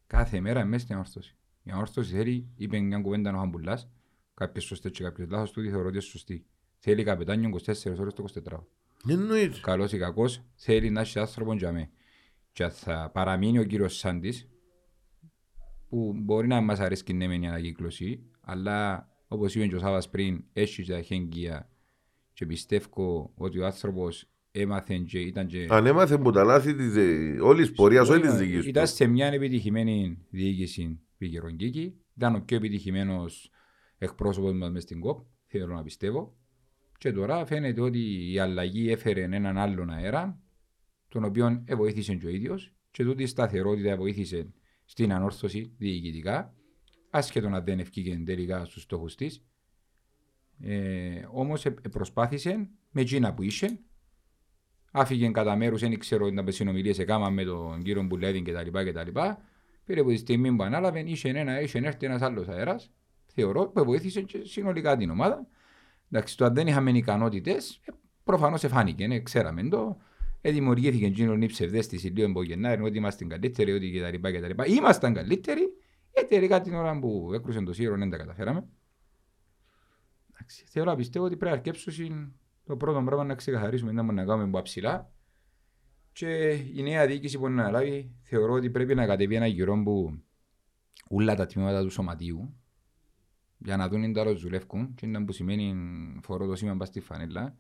Κάθε μέρα μέσα στην όρθωση. Η όρθωση θέλει, είπε μια κουβέντα ο Χαμπουλάς, κάποιες σωστές και κάποιες λάθος, τούτη θεωρώ ότι είναι σωστή. Θέλει καπετάνιο 24 ώρες το 24
Εννοείται.
Καλός ή κακός, θέλει να έχει άνθρωπο για μέ. Και θα παραμείνει ο κύριος Σάντης, που μπορεί να μας αρέσει και ναι η ανακύκλωση, αλλά όπως είπε και ο Σάβας πριν, έχει τα χέγγια και πιστεύω ότι ο άνθρωπος έμαθε και ήταν και...
Αν έμαθε που τα λάθη της ε, όλης πορείας, όλης της δικής
του. Ήταν σε μια επιτυχημένη διοίκηση Πικερονκίκη, ήταν ο πιο επιτυχημένος εκπρόσωπος μας μες στην ΚΟΠ, θέλω να πιστεύω. Και τώρα φαίνεται ότι η αλλαγή έφερε έναν άλλον αέρα, τον οποίο βοήθησε και ο ίδιος και τούτη η σταθερότητα βοήθησε στην ανόρθωση διοικητικά, άσχετο να δεν ευκήκε τελικά στους στόχους της. Ε, όμως προσπάθησε με εκείνα που είχε άφηγε κατά μέρους, δεν ξέρω να συνομιλίες σε κάμα με τον κύριο Μπουλέδιν κτλ. Πήρε από τη στιγμή που ανάλαβε, είχε, ένα, είχε έρθει ένας άλλος αέρας. Θεωρώ που βοήθησε και συνολικά την ομάδα. Εντάξει, το αν δεν είχαμε ικανότητες, ε, προφανώς εφάνηκε, ναι, ξέραμε το. Ε, δημιουργήθηκε εκείνο η ψευδέστηση λίγο από Γενάρη ότι είμαστε καλύτεροι, ότι κτλ. κτλ. Ήμασταν καλύτεροι, ε, τελικά την ώρα που έκρουσε το σύρο δεν τα καταφέραμε. Εντάξει, θέλω να πιστεύω ότι πρέπει να αρκέψουν το πρώτο πράγμα να ξεκαθαρίσουμε είναι να κάνουμε από ψηλά και η νέα διοίκηση που είναι να λάβει θεωρώ ότι πρέπει να κατεβεί ένα γυρό που όλα τα τμήματα του σωματίου για να δουν τα δουλεύκουν και να που σημαίνει φορώ το σήμα στη φανέλα.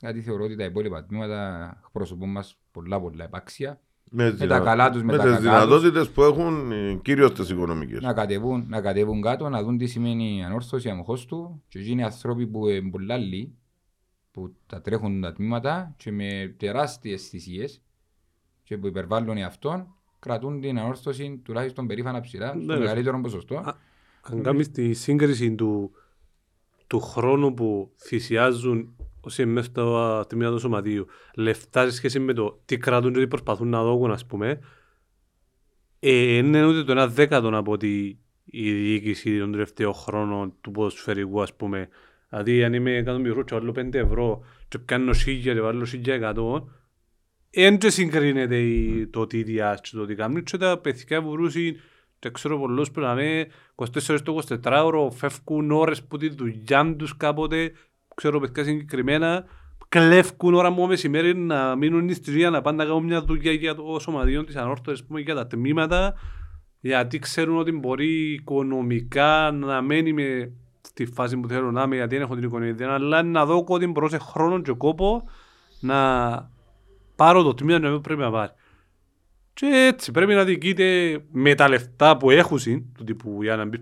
Γιατί θεωρώ ότι τα υπόλοιπα τμήματα εκπροσωπούν μας πολλά πολλά επάξια. Με, με τα καλά τους, με, με τα
τις δυνατότητες που έχουν ε, κυρίως τις οικονομικές.
Να κατεβούν, να κατεβούν κάτω, να δουν τι σημαίνει ανόρθωση αμοχώς του. Και εκείνοι οι άνθρωποι που είναι πολλά λίγοι που τα τρέχουν τα τμήματα και με τεράστιες θυσίες και που υπερβάλλουν αυτόν κρατούν την ανόρθωση τουλάχιστον περήφανα ψηλά στο μεγαλύτερο ποσοστό.
Αν κάνεις τη σύγκριση του, του χρόνου που θυσιάζουν όσοι είναι μέσα στα τμήματα του σωματείου λεφτά σε σχέση με το τι κρατούν και τι προσπαθούν να δώσουν ας πούμε ε, είναι ούτε το ένα δέκατο από ότι η διοίκηση των τελευταίων χρόνων του ποδοσφαιρικού ας πούμε. Δηλαδή αν είμαι 100 μικρό και βάλω 5 ευρώ και κάνω σίγια και βάλω σίγια εκατό δεν συγκρίνεται το τι διάσει το τι κάνουν. Και τα παιδιά βουρούσαν και ξέρω πολλούς που να με 24 στο 24 ώρο φεύγουν ώρες που τη δουλειά τους κάποτε ξέρω παιδιά συγκεκριμένα κλέφκουν ώρα μου μεσημέρι να μείνουν στη ζωή να πάνε να κάνουν μια δουλειά για το σωματείο της ανόρθωσης πούμε, για τα τμήματα γιατί ξέρουν ότι μπορεί οικονομικά να μένει με στη φάση που θέλω να είμαι γιατί δεν έχω την οικονομία αλλά να δω ότι μπορώ σε χρόνο και κόπο να πάρω το τμήμα να πρέπει να πάρει. Και έτσι πρέπει να δικείται με τα λεφτά που έχουν, του τύπου για να μπεις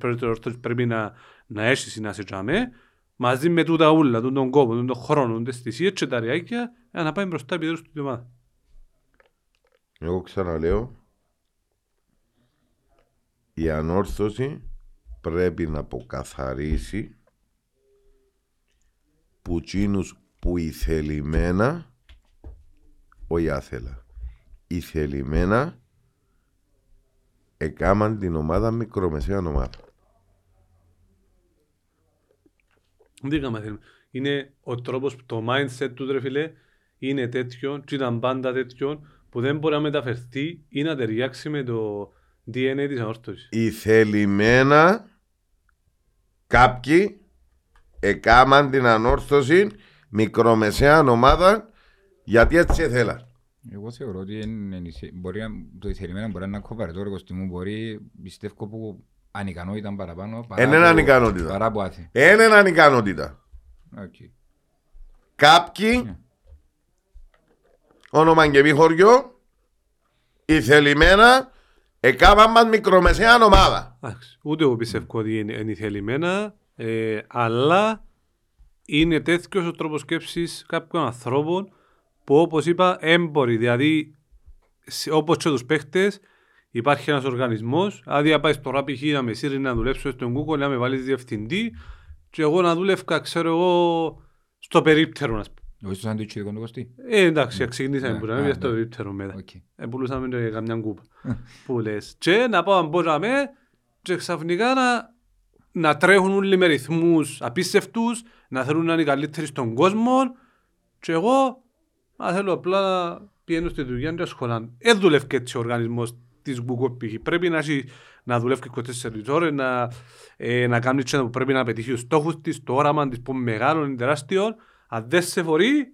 πρέπει να, να έχεις να σε τζάμε, μαζί με τούτα ούλα, τον κόπο, τον χρόνο, τις θυσίες και τα ριάκια, για να πάει μπροστά επιτέλους του ομάδα.
Εγώ ξαναλέω, η ανόρθωση πρέπει να αποκαθαρίσει που που ηθελημένα, όχι άθελα, ηθελημένα εκάμαν την ομάδα μικρομεσαία ομάδα.
Δεν είχαμε Είναι ο τρόπος, το mindset του ρε φίλε, είναι τέτοιο και ήταν πάντα τέτοιο που δεν μπορεί να μεταφερθεί ή να ταιριάξει με το DNA της αόρτωσης.
Η θελημένα κάποιοι εκάμαν την ανόρθωση μικρομεσαία ομάδα γιατί έτσι ήθελα.
Εγώ θεωρώ ότι είναι, μπορεί, το ηθελημένα μπορεί να είναι κοβαρετό το εργοστή μου, μπορεί πιστεύω που ανικανότητα παραπάνω.
Είναι ανικανότητα.
Παρά που άθη.
Είναι ανικανότητα.
Okay.
Κάποιοι, yeah. Ναι. όνομα και μη χωριό, ηθελημένα, εκάβαν μας μικρομεσαία ομάδα.
Ούτε εγώ πιστεύω ότι είναι, είναι ηθελημένα, ε, αλλά είναι τέτοιος ο τρόπος σκέψης κάποιων ανθρώπων που όπως είπα έμποροι. Δηλαδή, όπως και τους παίχτες, υπάρχει ένας οργανισμός. Άδεια να πάει στο ράπι να με σύρει να δουλέψω στον Google, να με βάλει διευθυντή, και εγώ να δουλεύω, ξέρω εγώ, στο περίπτερο, ας πούμε.
Εγώ στο σάντουιτσι δικό του
Ε, εντάξει, ξεκινήσαμε που να μην στο περίπτερο μετά. Επούλουσαμε και καμιά κούπα. Που λες. Και να πάω να μπορούμε και ξαφνικά να, να τρέχουν όλοι με ρυθμούς απίστευτους, να θέλουν να είναι καλύτεροι στον κόσμο και εγώ να θέλω απλά να πηγαίνω στη δουλειά και ασχολάν. Δεν δουλεύει έτσι ο οργανισμός της Google Πρέπει να, έχει, να δουλεύει 24 ώρες, να, ε, να κάνεις τσένα που πρέπει να πετύχει τους στόχους της, το όραμα της που μεγάλο, είναι τεράστιο. Αν δεν σε φορεί,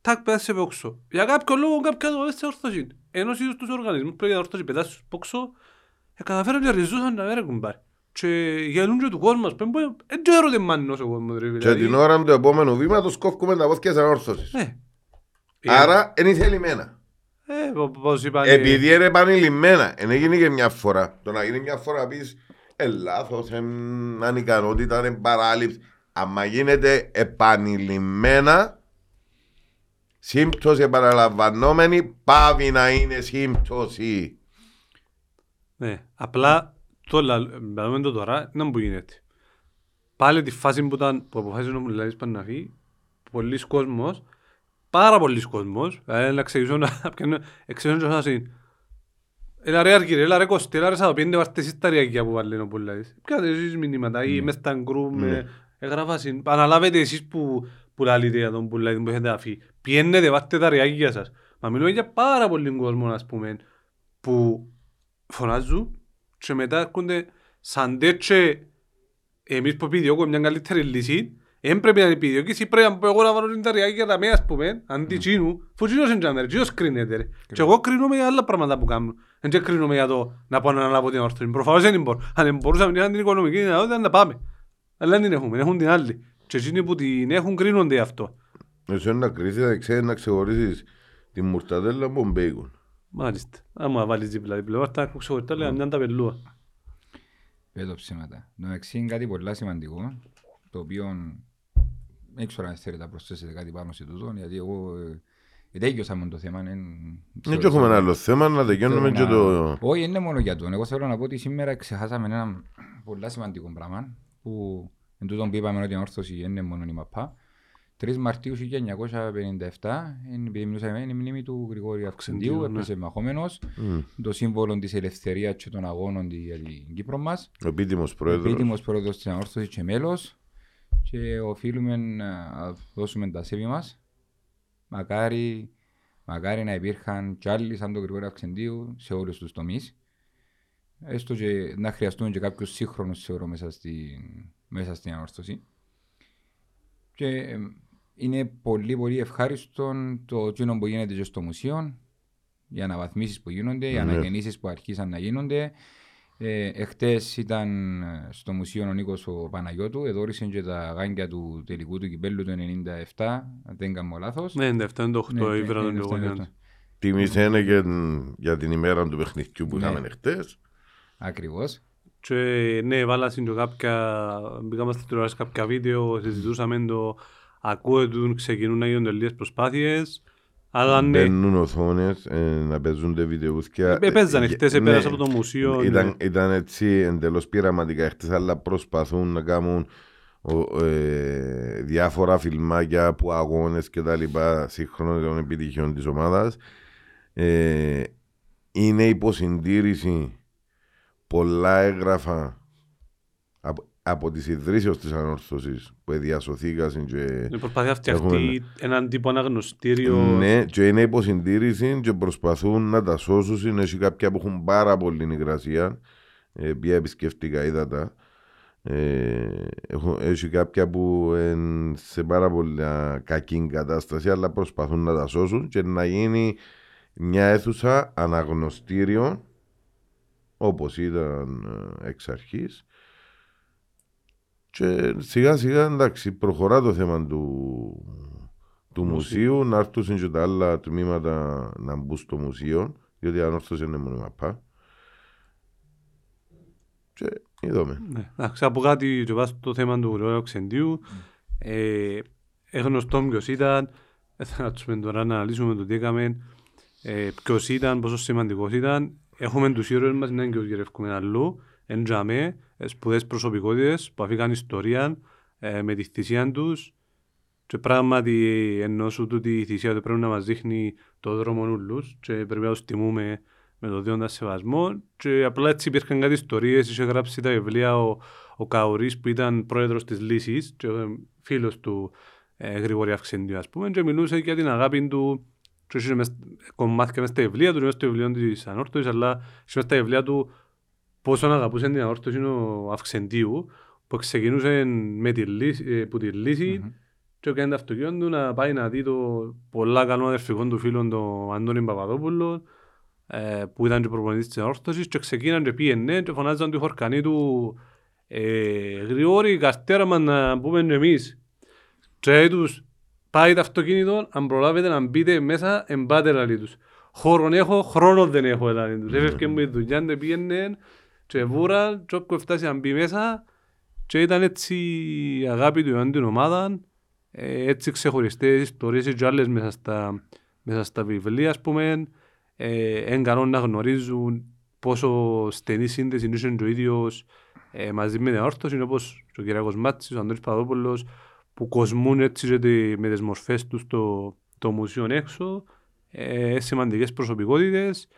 τάκ πέτα σε πόξο. Για κάποιο λόγο κάποιο δεν σε ορθώσει. Ενώ στους τους οργανισμούς πρέπει να ορθώσεις πετάς στους πόξο, ε, καταφέρουν και ριζούσαν να μην κουμπάρει. Και γελούν και του κόσμου μας, δεν ξέρω τι μάνει ο κόσμος.
Και δηλαδή. την ώρα του επόμενου βήματος κόφκουμε τα πόθηκια σαν όρθωσης. Ναι. Άρα είναι θελημένα.
Ε, πώς είπαν...
Επειδή είναι επανειλημμένα, δεν έγινε και μια φορά. Το να γίνει μια φορά πεις, ε, λάθος, ε, ανικανότητα, είναι παράληψη. Αν γίνεται επανειλημμένα, σύμπτωση επαναλαμβανόμενη, πάβει να είναι σύμπτωση.
Ναι, απλά το λέμε το τώρα, να μου γίνεται. Πάλι τη φάση που, ήταν, που αποφάσισε να μου λέει Παναγί, πολλοί κόσμος πάρα πολλοί κόσμος, δηλαδή να εξηγήσω να εξηγήσω να είναι. Έλα ρε Αργύρε, έλα ρε Κώστη, έλα ρε Σαδοπίντε, βάρτε εσείς τα ριάκια που βάλουν που λάδεις. Πιάτε εσείς μηνύματα ή μες στα γκρου με εγγραφάσιν. Αναλάβετε εσείς που, που λαλείτε για τον που λάδεις που έχετε αφή. Πιένετε, βάρτε τα ριάκια σας. Μα μιλούμε για πάρα πολλοί κόσμο, ας πούμε, που φωνάζουν και μετά έρχονται σαν τέτοια εμείς που επιδιώκουμε μια καλύτερη λύση δεν πρέπει να είναι επιδιώκηση, πρέπει να πω εγώ να βάλω την ταριάκη για τα μέα, ας πούμε, αντί τσίνου, που τσίνος είναι τζάμερ, τσίνος κρίνεται ρε. Και εγώ κρίνομαι για άλλα πράγματα που κάνω. Δεν κρίνομαι για το να πω να αναλάβω την όρθωση. Προφανώς δεν μπορώ. Αν μπορούσαμε να την οικονομική δυνατότητα να πάμε. Αλλά δεν την έχουμε, έχουν την άλλη. Και εκείνοι που την έχουν κρίνονται αυτό.
Εσύ να κρίσεις, να ξέρεις να ξεχωρίσεις τη μουρταδέλα από τον μπέικον.
Μάλιστα. Άμα βάλεις δίπλα δίπλα, θα ξεχωρίσεις τα λέει, αν τα πελούα.
Πέτω ψήματα. Το εξή είναι κάτι πολύ σημαντικό, το οποίο δεν ξέρω αν θέλετε να προσθέσετε κάτι πάνω σε τούτο, γιατί εγώ Ετέγιωσα με το θέμα.
Δεν έχουμε ένα άλλο θέμα, να τελειώνουμε και το...
Όχι, είναι μόνο για το. Εγώ θέλω να πω ότι σήμερα ξεχάσαμε ένα πολύ σημαντικό πράγμα που εν τούτο που είπαμε ότι η όρθωση είναι μόνο η ΜΑΠΑ. 3 Μαρτίου 1957 είναι η μνήμη του Γρηγόρη Αυξεντίου, ναι. έπεσε μαχόμενος, mm. το σύμβολο της ελευθερίας και των αγώνων για την Κύπρο μας.
Ο επίτιμος πρόεδρος. Ο
επίτιμος πρόεδρος της Ανόρθωσης και μέλος και οφείλουμε να δώσουμε τα σέβη μας Μακάρι, μακάρι να υπήρχαν κι άλλοι σαν τον Γρηγόρη Αυξεντίου σε όλους τους τομείς. Έστω και να χρειαστούν και κάποιους σύγχρονους θεωρώ μέσα, στη, μέσα στην ανόρθωση. Και είναι πολύ πολύ ευχάριστο το κοινό που γίνεται και στο μουσείο, οι αναβαθμίσεις που γίνονται, οι ναι. αναγεννήσεις που αρχίσαν να γίνονται, ε, εχθές ήταν στο Μουσείο ο Νίκος ο Παναγιώτου, εδόρισε και τα γάγκια του τελικού του κυπέλου του 97, αν δεν κάνω λάθος.
Ναι, 97-98 ναι, ήβρα τον
Τιμής Τιμήσανε για, για την ημέρα του παιχνιδιού που ναι. είχαμε εχθές.
Ακριβώς.
Και ναι, βάλασαν και κάποια, μπήκαμε στη τηλεόραση κάποια βίντεο, συζητούσαμε το ακούω ξεκινούν να γίνονται λίγες προσπάθειες
αλλά ναι. Μπαίνουν οθόνες, ε, να παίζονται βιντεούθκια.
Ε, παίζανε χτες, ε, πέρασε από το μουσείο.
Ήταν, ναι. ήταν έτσι εντελώς πειραματικά χτες, αλλά προσπαθούν να κάνουν ο, ε, διάφορα φιλμάκια από αγώνες και τα λοιπά σύγχρονων των επιτυχιών της ομάδας. Ε, είναι υποσυντήρηση πολλά έγγραφα από τις ιδρύσεις της ανόρθωσης που διασωθήκασαν και...
Προσπαθεί να φτιαχτεί έναν τύπο αναγνωστήριο...
Ναι, και είναι υποσυντήρηση και προσπαθούν να τα σώσουν. Έχει κάποια που έχουν πάρα πολύ υγρασία, ε, πια επισκεφτικά είδατα. Ε, έχει κάποια που είναι σε πάρα πολύ κακή κατάσταση, αλλά προσπαθούν να τα σώσουν και να γίνει μια αίθουσα αναγνωστήριο όπως ήταν ε, εξ αρχής και σιγά σιγά εντάξει προχωρά το θέμα του, του μουσείου, να έρθουν και τα άλλα τμήματα να μπουν στο μουσείο, διότι αν όρθωσε είναι μόνο μαπά. Και είδαμε.
Ναι, εντάξει, από κάτι και βάσει το θέμα του Ροέου Ξεντίου, ε, γνωστό ποιος ήταν, θα κάτσουμε τώρα να αναλύσουμε το τι έκαμε, ε, ποιος ήταν, πόσο σημαντικός ήταν. Έχουμε τους ήρωες μας, να είναι και τους γερευκούμε αλλού, εντζαμε, σπουδές προσωπικότητες που αφήκαν ιστορία ε, με τη θυσία τους. Και πράγματι ενώ σου τούτη η θυσία του πρέπει να μας δείχνει το δρόμο ούλους και πρέπει να τους τιμούμε με το δίοντα σεβασμό. Και απλά έτσι υπήρχαν κάτι ιστορίες, είχε γράψει τα βιβλία ο, ο Καουρής που ήταν πρόεδρος της Λύσης και φίλος του ε, Γρηγορή Αυξεντίου ας πούμε και μιλούσε για την αγάπη του. Και είχε κομμάτια μέσα στα βιβλία του, μέσα στο βιβλίο της Ανόρθωσης αλλά είχε μέσα στα βιβλία του πόσο αγαπούσε την αόρτωση ο Αυξεντίου που ξεκινούσε με τη λύση, ε, που τη λύση mm-hmm. και έκανε το αυτοκίνητο του να πάει να δει το πολλά καλό αδερφικό του φίλο τον Αντώνη Παπαδόπουλο ε, που ήταν και προπονητής της αόρτωσης και ξεκίναν και πήγαινε και φωνάζαν τους χορκανή του ε, γρηγόρη καρτέρα μας να πούμε και εμείς και τους πάει το αυτοκίνητο αν προλάβετε να μπείτε μέσα εμπάτε λαλί τους. Χώρον έχω, χρόνο δεν έχω λαλί τους. Έφευκε μου η δουλειά και πήγαινε και βούρα και όπου φτάσει να μπει μέσα και ήταν έτσι η αγάπη του για την ομάδα ε, έτσι ξεχωριστές ιστορίες και άλλες μέσα στα, μέσα στα βιβλία ας πούμε. Ε, να γνωρίζουν πόσο στενή σύνδεση είναι ο ίδιος ε, μαζί με την όρθωση όπως ο Κυριακός Μάτσης, ο Αντώνης Παδόπουλος που κοσμούν έτσι με τις μορφές τους το, το μουσείο έξω. Ε, σημαντικές προσωπικότητες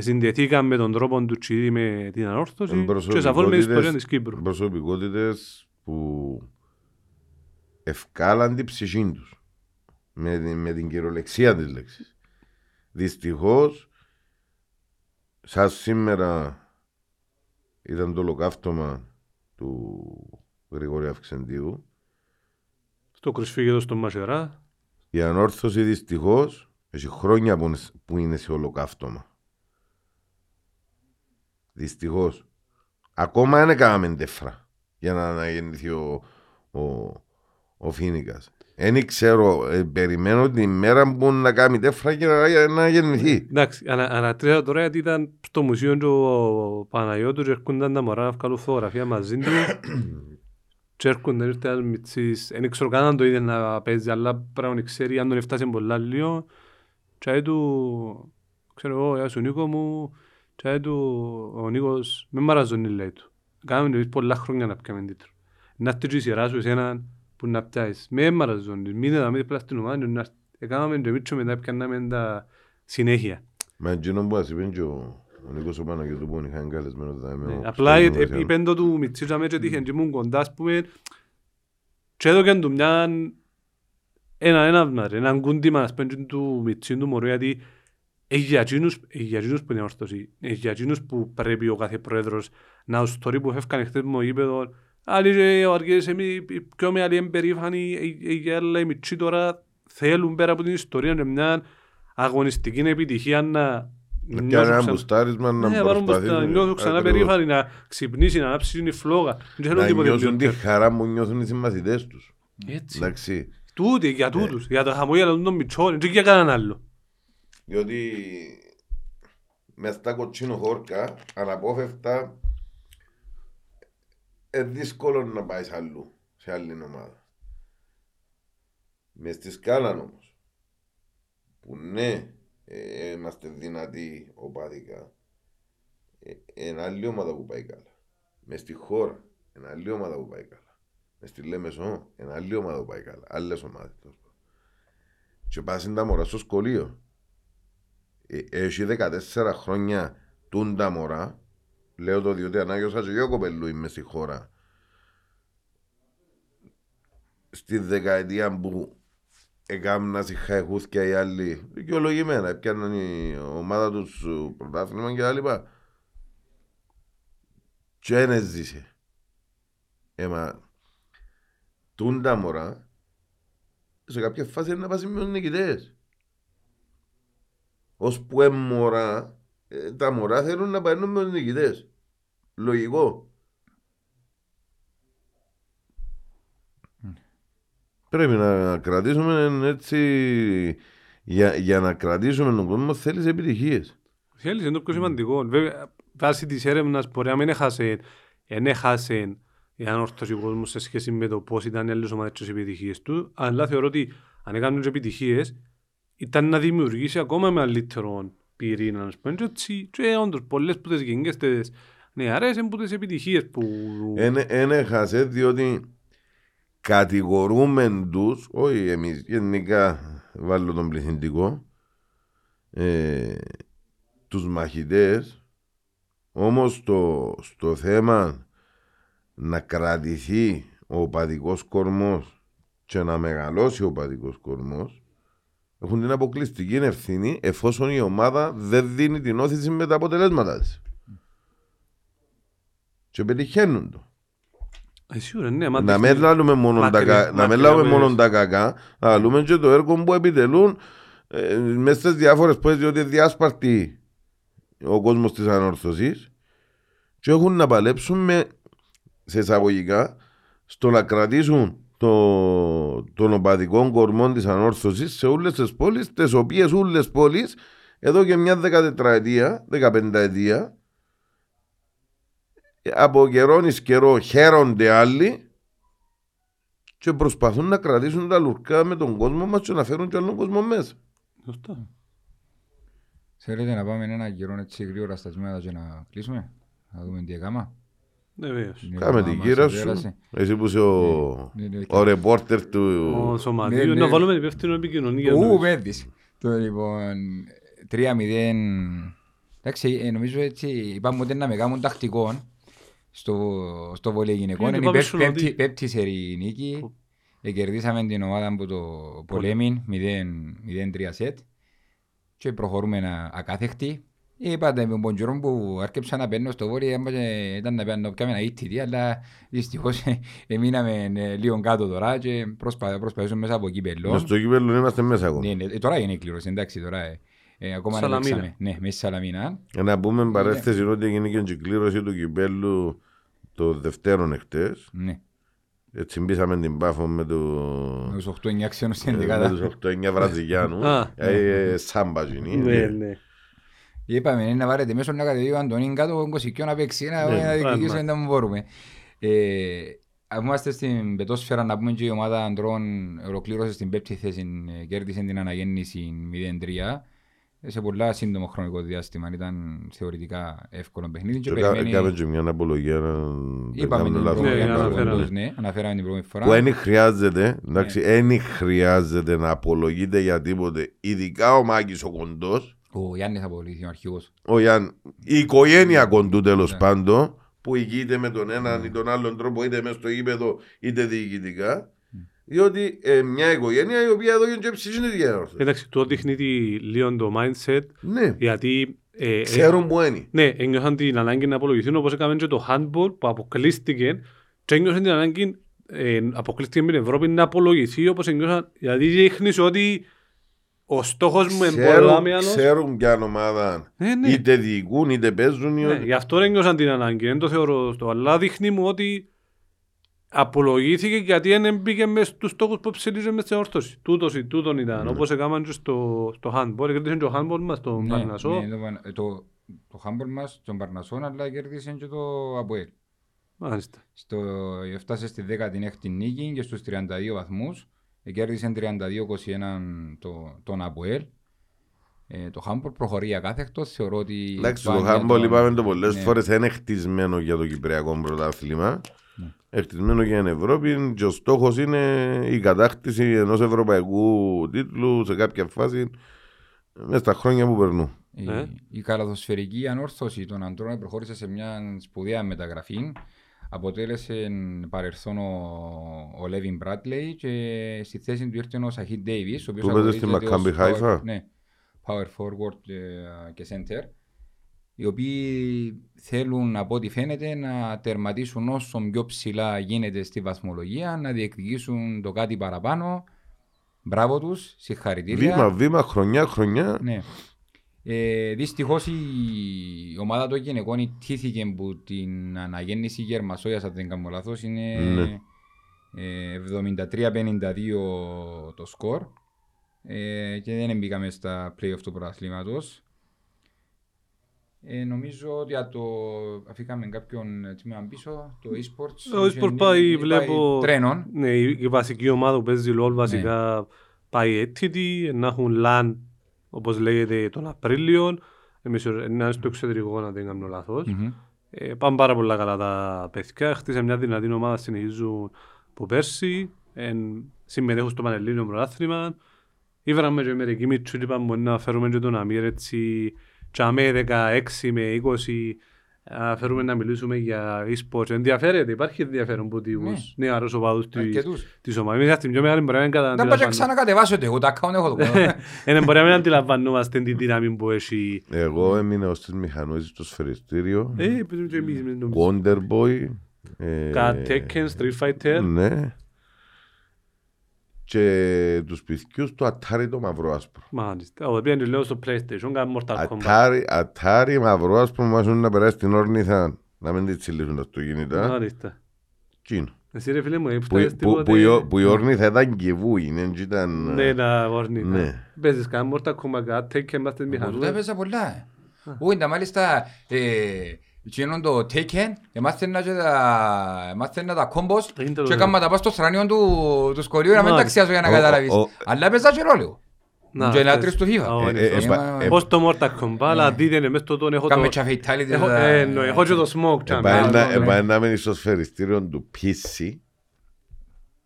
συνδεθήκαν με τον τρόπο του Τσίδη με την ανόρθωση και σαφώς με την ιστορίας της Κύπρου.
Προσωπικότητες που ευκάλαν την ψυχή τους με, με την κυριολεξία της λέξης. Δυστυχώς, σαν σήμερα ήταν το ολοκαύτωμα του Γρηγόρη Αυξεντίου.
Στο κρυσφύγεδο στο Μασερά.
Η ανόρθωση δυστυχώς έχει χρόνια που είναι σε ολοκαύτωμα. Δυστυχώς. Ακόμα δεν έκαναμε τεφρά. για να αναγεννηθεί ο, ο, ο Φίνικας. Δεν ξέρω, ε, περιμένω την ημέρα που να κάνει τέφρα και να, να γεννηθεί.
Εντάξει, ανα, ανατρέχω τώρα γιατί ήταν στο μουσείο του ο Παναγιώτου και έρχονταν τα μωρά να βγάλουν φωτογραφία μαζί του και έρχονταν ήρθε ένας μητσής, δεν ξέρω καν αν το είδε να παίζει, αλλά πρέπει να ξέρει αν τον έφτασε πολλά λίγο και του, ξέρω εγώ, γεια σου Νίκο μου, και του ο Νίκος με μαραζονεί λέει του. Κάναμε πολλά χρόνια να πιάμε τίτλο. Να έρθει η σειρά σου εσένα που να πιάσεις. Με μαραζόνι, μην είδαμε δίπλα στην ομάδα, να έκαναμε το μίτσο μετά πιάναμε τα συνέχεια.
Μα εκείνο που ας είπε και ο Νίκος ο Παναγιώτου που είχαν καλεσμένο τα με
Απλά είπεν το του Μιτσίτσαμε και τύχεν και ήμουν κοντά ας πούμε και έδωκαν του μια ένα ένα ένα κούντιμα ας πούμε του Μιτσίν του μωρού γιατί για εκείνους που είναι ορθωσοί, για εκείνους που πρέπει ο κάθε πρόεδρος να ως τώρα που φεύγαν χτες μου γήπεδο Άλλοι και ο Αργύρης εμείς πιο μεγάλοι εμπερίφανοι, οι γέρλα, οι μητσοί τώρα θέλουν πέρα από την ιστορία και μια αγωνιστική επιτυχία να
και ένα μπουστάρισμα να
ναι, προσπαθεί να νιώθουν ξανά περήφανοι, να ξυπνήσει, να ανάψει την φλόγα.
Να νιώθουν τη χαρά που νιώθουν οι συμμαθητές τους.
Έτσι. Τούτοι, για τούτους, για τα χαμόγελα των μητσών, και για κανέναν άλλο.
Διότι μες στα κοτσίνο χόρκα, αναπόφευκτα είναι δύσκολο να πάει αλλού, σε άλλη ομάδα. Μες στη σκάλα όμως, που ναι, ε, είμαστε δυνατοί οπαδικά, είναι άλλη ομάδα που πάει καλά. Μες στη χώρα, είναι άλλη ομάδα που πάει καλά. Μες στη Λέμεσο, είναι άλλη ομάδα που πάει καλά. Άλλες ομάδες. Και πας τα μωρά στο σχολείο. Ε, έχει 14 χρόνια τούν τα μωρά Λέω το διότι ανάγιωσα και εγώ κοπελού είμαι στη χώρα. Στη δεκαετία που έκαναν συγχαεχούθηκια οι άλλοι, δικαιολογημένα, έπιαναν η ομάδα τους πρωτάθλημα και τα λοιπά. Και δεν έζησε. Έμα, τούν τα μωρά, σε κάποια φάση είναι να πάσει με νικητές. Ως που έμμορα, ε, τα μωρά θέλουν να παίρνουν με τους νικητές. Λογικό. Πρέπει να κρατήσουμε έτσι, για, για να κρατήσουμε τον κόσμο θέλεις επιτυχίες.
Θέλεις, είναι το πιο σημαντικό. Βέβαια, βάσει της έρευνας μπορεί να μην έχασε, δεν έχασε η ανόρθωση του κόσμου σε σχέση με το πώς ήταν οι άλλες ομάδες τις επιτυχίες του, αλλά θεωρώ ότι αν έκαναν τις επιτυχίες ήταν να δημιουργήσει ακόμα μεγαλύτερο πυρήνα, να πούμε, και, και όντως πολλές που τις γενικές τις νεαρές είναι που τις επιτυχίες που...
Εν έχασες διότι κατηγορούμε τους, όχι εμείς, γενικά βάλω τον πληθυντικό, ε, τους μαχητές, όμως το, στο θέμα να κρατηθεί ο παδικός κορμός και να μεγαλώσει ο παδικός κορμός έχουν την αποκλειστική ευθύνη εφόσον η ομάδα δεν δίνει την όθηση με τα αποτελέσματα της. Και πετυχαίνουν το.
Ε, ναι,
να μην λάβουμε μόνο, τα, να μόνο τα κακά, να λάβουμε και το έργο που επιτελούν ε, μέσα στις διάφορες πόλει, διότι διάσπαρτη ο κόσμος της ανόρθωσης και έχουν να παλέψουν με, σε εισαγωγικά στο να κρατήσουν το, των οπαδικών κορμών της ανόρθωσης σε όλες τις πόλεις, τις οποίες όλες τι πόλεις εδώ και μια δεκατετραετία, δεκαπενταετία, από καιρό εις καιρό χαίρονται άλλοι και προσπαθούν να κρατήσουν τα λουρκά με τον κόσμο μας και να φέρουν και άλλον κόσμο μέσα.
Σωστά.
Θέλετε να πάμε ένα καιρό έτσι γρήγορα στα σμέτα και να κλείσουμε, να δούμε τι έκαμα.
Ναι, βέβαιος.
Κάμε την κύρα σου, εσύ που είσαι ο, ναι, ναι, ναι, ο ρεπόρτερ του...
Ο Σωματίου, να βάλουμε υπεύθυνο επικοινωνία.
Ού, πέντης. Το λοιπόν, 3-0, εντάξει, ε, νομίζω έτσι, είπαμε ότι να με κάνουν τακτικό, στο, στο βολέ γυναικών. Είναι η πέμπτη, πέμπτη σερή νίκη. Κερδίσαμε την ομάδα από το πολέμιν 0-3 σετ και προχωρούμε ακάθεκτη. Είπατε με τον καιρό που άρκεψα να παίρνω στο βόρειο ήταν να παίρνω κάμε ένα ήττη αλλά δυστυχώς μείναμε λίγο κάτω τώρα και προσπαθήσουμε μέσα από κύπελο.
Μες στο κύπελο είμαστε μέσα ακόμα.
Ναι, ναι, τώρα είναι κλήρωση, εντάξει τώρα. Ε, ακόμα Σαλαμίνα. Ναι, μέσα στη Σαλαμίνα.
Να πούμε παρέθεση ότι έγινε και η κλήρωση του κυπέλου το δευτέρον εχθές.
Ναι.
Έτσι μπήσαμε την πάφο με, το...
με τους 8-9 ξένους στην
ε, με τους 8-9 Βραζιλιάνους. ε, σάμπα γίνει.
Ναι, ναι.
Είπαμε να βάλετε μέσω να κατεβεί ο Αντωνίν κάτω ο Κωσικιό να παίξει να διεκδικήσουμε δεν μπορούμε. Ε, αν είμαστε στην πετόσφαιρα να πούμε και η ομάδα αντρών ολοκλήρωσε στην πέπτη θέση, κέρδισε την αναγέννηση 0-3 σε πολλά σύντομο χρονικό διάστημα. Ήταν θεωρητικά εύκολο παιχνίδι. Και
περιμένει... Κάμε και μια απολογία να
Είπαμε την προηγούμενη ναι, αναφέραμε την προηγούμενη φορά.
Που δεν χρειάζεται, εντάξει, δεν χρειάζεται να απολογείται για τίποτε. Ειδικά ο Μάκης ο Κοντός.
Ο Γιάννης απολογήθηκε ο αρχηγός.
Ο Γιάννη. Η οικογένεια Κοντού τέλος ναι. πάντων που ηγείται με τον έναν ή τον άλλον τρόπο είτε μέσα στο γήπεδο είτε διοικητικά διότι ε, μια οικογένεια η οποία εδώ και ψυχή είναι διάρρωση.
Εντάξει, το δείχνει λίγο το mindset.
Ναι.
Γιατί
ε, ε Ξέρουν που είναι.
Ναι, ένιωσαν την ανάγκη να απολογηθούν όπως έκαμε και το handball που αποκλείστηκε και ένιωσαν την ανάγκη ε, αποκλείστηκε με την Ευρώπη να απολογηθεί όπως ένιωσαν γιατί δείχνει ότι ο στόχος μου είναι πολλά με άλλος.
Ξέρουν ποια ομάδα
ναι, ναι.
είτε διοικούν είτε παίζουν.
Ναι, γι' αυτό ένιωσαν την ανάγκη, δεν το θεωρώ αυτό. Αλλά δείχνει μου ότι απολογήθηκε γιατί δεν μπήκε μέσα στους στόχους που ψηλίζουν μέσα στην όρθωση. Τούτος ή τούτον ήταν, ναι. όπως έκαναν και στο, στο handball. Κέρδισαν και το handball μας στον ναι, Παρνασό.
Ναι, το, το handball μας στον Παρνασό, αλλά κέρδισαν και το Αποέλ.
Μάλιστα.
Στο, φτάσε στη 16η νίκη και στους 32 βαθμούς. Κέρδισαν 32-21 το, τον Αποέλ. Ε, το Χάμπολ προχωρεί ακάθεκτο, θεωρώ ότι...
Εντάξει, το Χάμπολ είπαμε το πολλές ναι. φορές είναι χτισμένο για το Κυπριακό πρωτάθλημα εκτισμένο για την Ευρώπη και ο στόχος είναι η κατάκτηση ενός ευρωπαϊκού τίτλου σε κάποια φάση μέσα στα χρόνια που περνούν.
Η, ε; η καλαδοσφαιρική ανόρθωση των αντρών προχώρησε σε μια σπουδαία μεταγραφή. Αποτέλεσε παρελθόν ο, ο Λέβιν Μπράτλεϊ και στη θέση του ήρθε ο Σαχίτ Ντέιβις.
Του παίζει στη Μακάμπι Χάιφα;
Ναι, power forward και center οι οποίοι θέλουν από ό,τι φαίνεται να τερματίσουν όσο πιο ψηλά γίνεται στη βαθμολογία, να διεκδικήσουν το κάτι παραπάνω. Μπράβο τους, συγχαρητήρια.
Βήμα, βήμα, χρονιά, χρονιά.
Ναι. Ε, Δυστυχώς η ομάδα των γυναικών ιτήθηκε από την αναγέννηση Γερμασόγιας, αν δεν κάνω λάθος. Είναι ναι. ε, 73-52 το σκορ. Ε, και δεν μπήκαμε στα play του πρωταθλήματος. Ε, νομίζω ότι το αφήκαμε κάποιον τμήμα πίσω, το e-sports.
Το e-sports πάει, βλέπω,
τρένων.
Ναι, η βασική ομάδα που παίζει LOL βασικά ναι. πάει έτοιτη, να έχουν LAN όπως λέγεται τον Απρίλιο. Εμείς είναι στο εξωτερικό να δεν κάνω λάθος. Mm-hmm. Ε, πάνε πάρα πολλά καλά τα παιδιά. Χτίσαν μια δυνατή ομάδα, συνεχίζουν από πέρσι. Ε, συμμετέχουν στο Πανελλήνιο Πρωτάθλημα. Ήβραμε και μερικοί μητσού, είπαμε να φέρουμε και τον Αμύρ έτσι με 16 με 20 φέρουμε να μιλήσουμε για e-sports. Ενδιαφέρεται, υπάρχει ενδιαφέρον από τους ναι. νεαρούς οπαδούς της ομάδας. Εμείς στην πιο μεγάλη μπορεί να
αντιλαμβάνουμε. Δεν πάω ξανακατεβάσω εγώ, τα account έχω το
Είναι μπορεί να αντιλαμβανόμαστε την δύναμη που έχει.
Εγώ έμεινα ως τις μηχανώσεις στο σφαιριστήριο.
Ε, παίζουμε και εμείς.
Wonderboy.
Κάτι Tekken, Street Fighter.
Ναι και τους πιθκιούς του Atari το μαυρό άσπρο.
Μάλιστα. Ο οποίος λέω στο PlayStation, κάνει Mortal Kombat.
Atari, Atari μαυρό άσπρο μας να περάσει την όρνηθα να μην τη τσιλίσουν τα αυτοκίνητα.
Μάλιστα.
Κίνο.
Εσύ ρε φίλε μου,
έφτασες τίποτε... Που η όρνηθα ήταν κεβού, είναι ήταν...
Ναι, τα όρνηθα. Ναι. Παίζεις κάνει Mortal Kombat, κάτι και είμαστε μηχανούς.
Τα παίζα πολλά. Όχι, μάλιστα Εκείνον το Taken, εμάθαινα και τα, εμάθαινα τα κόμπος και έκανα τα πάω στο στρανίο του, του σχολείου να μην ταξιάζω για να καταλάβεις. Αλλά έπαιζα και ρόλο. Και να τρεις του FIFA.
Πώς το Mortal Kombat, αλλά δείτε μες το τον έχω το...
Κάμε και fatality.
Έχω και το smoke.
Επανέμενοι στο σφαιριστήριο του PC,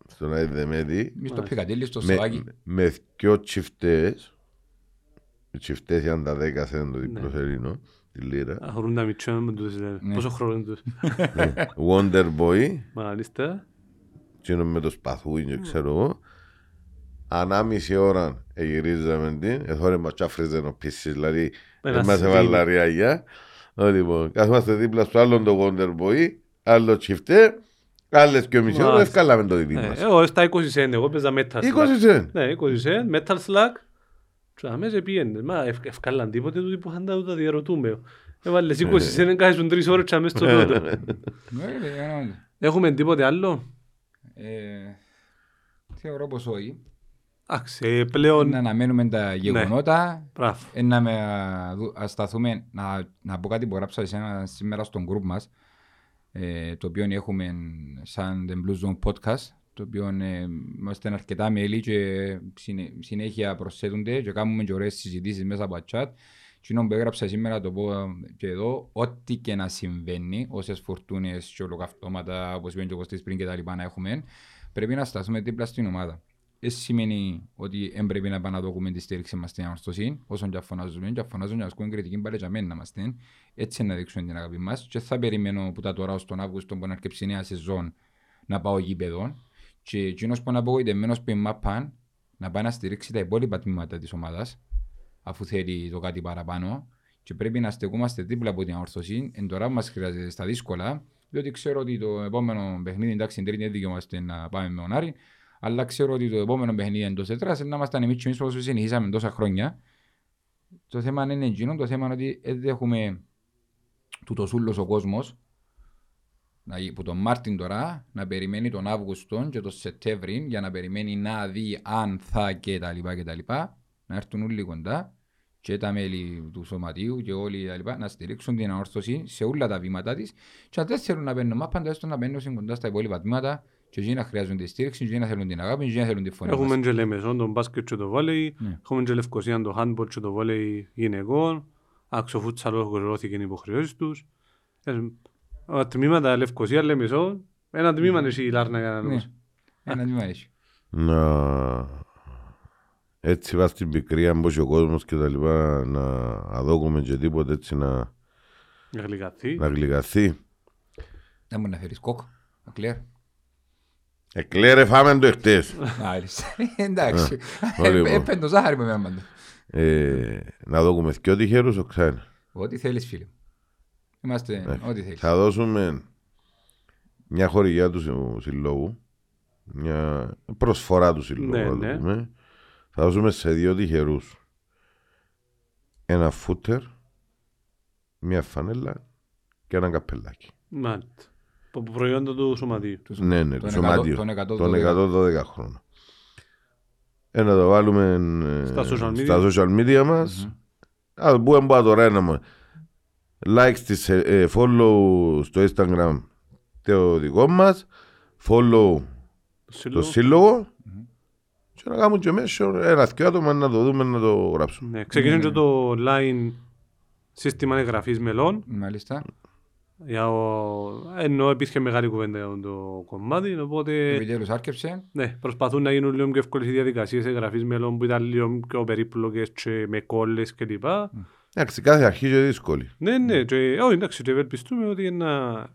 στον Αϊδεμέτη,
μες το Πικατήλι στο Σαβάκι.
Με δυο τσιφτές, οι τσιφτές ήταν τα δέκα σε το διπλοσερίνο, τη λίρα.
Αφορούν τα μητσιά με τους, ναι. πόσο χρόνο είναι τους.
Ναι. Wonder Boy.
Μάλιστα.
Τι είναι με το σπαθούι, ξέρω εγώ. Ανάμιση ώρα γυρίζαμε την, εθώρε μας τσάφριζε ο πίσης, δηλαδή δεν μας έβαλα ριάγια. Λοιπόν, καθόμαστε δίπλα στο άλλο το Wonder Boy, άλλος τσιφτέ, άλλες και μισή ώρα, ευκάλαμε το δίπλα μας.
Εγώ στα 20 cent, εγώ παίζα Metal
Slug. 20 cent.
Ναι, 20 cent, Metal Slug. Αμέσως πήγαινε. Μα ευκάλαν τίποτε τούτοι που είχαν τα διαρωτούμε. Έβαλες 20 σε έναν κάθισουν τρεις ώρες και αμέσως το πρώτο. Έχουμε τίποτε άλλο;
Θεωρώ πως όχι.
Εντάξει, πλέον...
Να αναμένουμε τα γεγονότα. Ναι. Να με ασταθούμε, να, να πω κάτι που γράψα σήμερα στον group μας, ε, το οποίο έχουμε σαν The Blue Zone Podcast, το οποίο ε, είμαστε αρκετά μέλη και συνέχεια προσθέτονται και κάνουμε και ωραίες συζητήσεις μέσα από το chat. Τι που έγραψα σήμερα το πω και εδώ, ό,τι και να συμβαίνει, όσες φορτούνες και ολοκαυτώματα, όπως είπαν και ο πριν και τα λοιπά να έχουμε, πρέπει να σταθούμε δίπλα στην ομάδα. Δεν σημαίνει ότι δεν πρέπει να δούμε τη στήριξη μας στην ανορθωσή, όσον και αφωνάζουμε, και αφωνάζουμε και ασκούμε κριτική πάλι για μένα μας την, έτσι να δείξουμε την αγάπη μας. Και θα περιμένω που τα τώρα ως τον Αύγουστο που να αρκεψει νέα σεζόν να πάω γήπεδο και εκείνος που είναι απογοητευμένος που είναι παν να πάει να στηρίξει τα υπόλοιπα τμήματα της ομάδας αφού θέλει το κάτι παραπάνω. Και πρέπει να στεκούμαστε δίπλα από την ανορθωσή, εν τώρα μας χρειάζεται στα δύσκολα, διότι ξέρω ότι το επόμενο παιχνίδι, εντάξει, τρίτη δικαιούμαστε να πάμε με τον Άρη, αλλά ξέρω ότι το επόμενο παιχνίδι εντός τετράς είναι να είμαστε εμείς και όσο συνεχίσαμε τόσα χρόνια. Το θέμα είναι εκείνο, το θέμα είναι ότι δεν έχουμε τούτος ούλος ο κόσμος που τον Μάρτιν τώρα να περιμένει τον Αύγουστο και τον Σεπτέμβρη για να περιμένει να δει αν θα και τα λοιπά και τα λοιπά να έρθουν όλοι κοντά και τα μέλη του σωματείου και όλοι τα λοιπά να στηρίξουν την ανόρθωση σε όλα τα βήματα της και αν δεν θέλουν να παίρνουν μάπαντα έστω να παίρνουν κοντά στα υπόλοιπα βήματα και εκείνοι να χρειάζονται τη στήριξη, εκείνοι να θέλουν την αγάπη, εκείνοι να θέλουν τη φωνή
Έχουμε και Λεμεσόν τον μπάσκετ και το βόλεϊ, ναι. έχουμε και Λευκοσία το handball και το βόλεϊ γυναικών, αξιοφούτσαλο ολοκληρώθηκε οι υποχρεώσεις τους. Ε, τα τμήματα Λευκοσία, Λεμεσόν, ένα τμήμα
είναι
εσύ η Λάρνα
για να ναι. Ένα τμήμα έχει.
Να... Έτσι βάζει την πικρία, μπω ο κόσμος και τα λοιπά, να αδόκουμε και τίποτε έτσι να...
Να γλυκαθεί.
Να γλυκαθεί.
Να μου να φέρεις κόκ, να κλαίρ.
Εκλέρε φάμε το εχθές.
Εντάξει. Έπαιρνε το ζάχαρη με εμένα.
Να δούμε και ό,τι χέρους ο ξένα.
Ό,τι θέλεις φίλε. Είμαστε ό,τι θέλεις.
Θα δώσουμε μια χορηγιά του συλλόγου. Μια προσφορά του συλλόγου. Ναι, ναι. Θα δώσουμε σε δύο τυχερούς ένα φούτερ, μια φανέλα και ένα καπελάκι.
Μάλιστα. Από προϊόντα του σωματείου.
Ναι, ναι, του σωματείου. Των 112 χρόνων. Ένα το βάλουμε
ε, στα social media,
στα social media μας. Ας μπούμε από τώρα ένα μου. Like στις, ε, ε, follow στο Instagram το δικό μας. Follow το σύλλογο. Και να κάνουμε και μέσα ένα δυο άτομα να το δούμε να το γράψουμε.
Ναι, ξεκινούν και το online σύστημα εγγραφής μελών.
Μάλιστα.
Για ο... Ενώ υπήρχε μεγάλη κουβέντα για το κομμάτι, οπότε...
Επιτέλους άρκεψε.
Ναι, προσπαθούν να γίνουν λίγο πιο εύκολες οι διαδικασίες εγγραφής μελών που ήταν λίγο πιο περίπλοκες και με κόλλες κλπ.
Εντάξει, κάθε αρχή είναι δύσκολη.
Ναι, ναι, και, όχι, εντάξει, και ευελπιστούμε ότι ένα,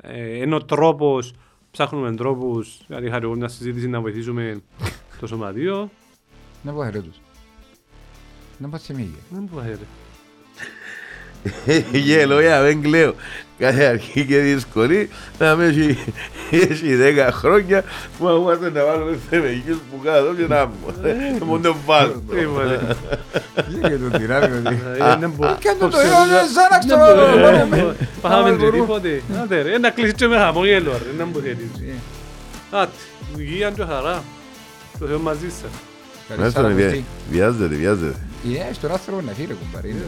ε, είναι ο τρόπος, ψάχνουμε τρόπους, δηλαδή χάρη μια συζήτηση να βοηθήσουμε το σωματείο.
Να πω τους. Να πω σε μίγια.
Να πω
Γέλο, για δεν κλαίω. Κάθε αρχή και δύσκολη να με έχει δέκα χρόνια που αγούμαστε να βάλουμε θεμεγγύους που κάτω και να μου το βάλω.
Και το τυράβει
Και το το σαν Πάμε και τίποτε. Ένα κλείσει και με χαμόγελο. Να μου θέλεις. Άτε, υγεία και χαρά. Το Θεό μαζί σας.
Βιάζεται, βιάζεται.
Есть, у нас
ровно эфире говорили.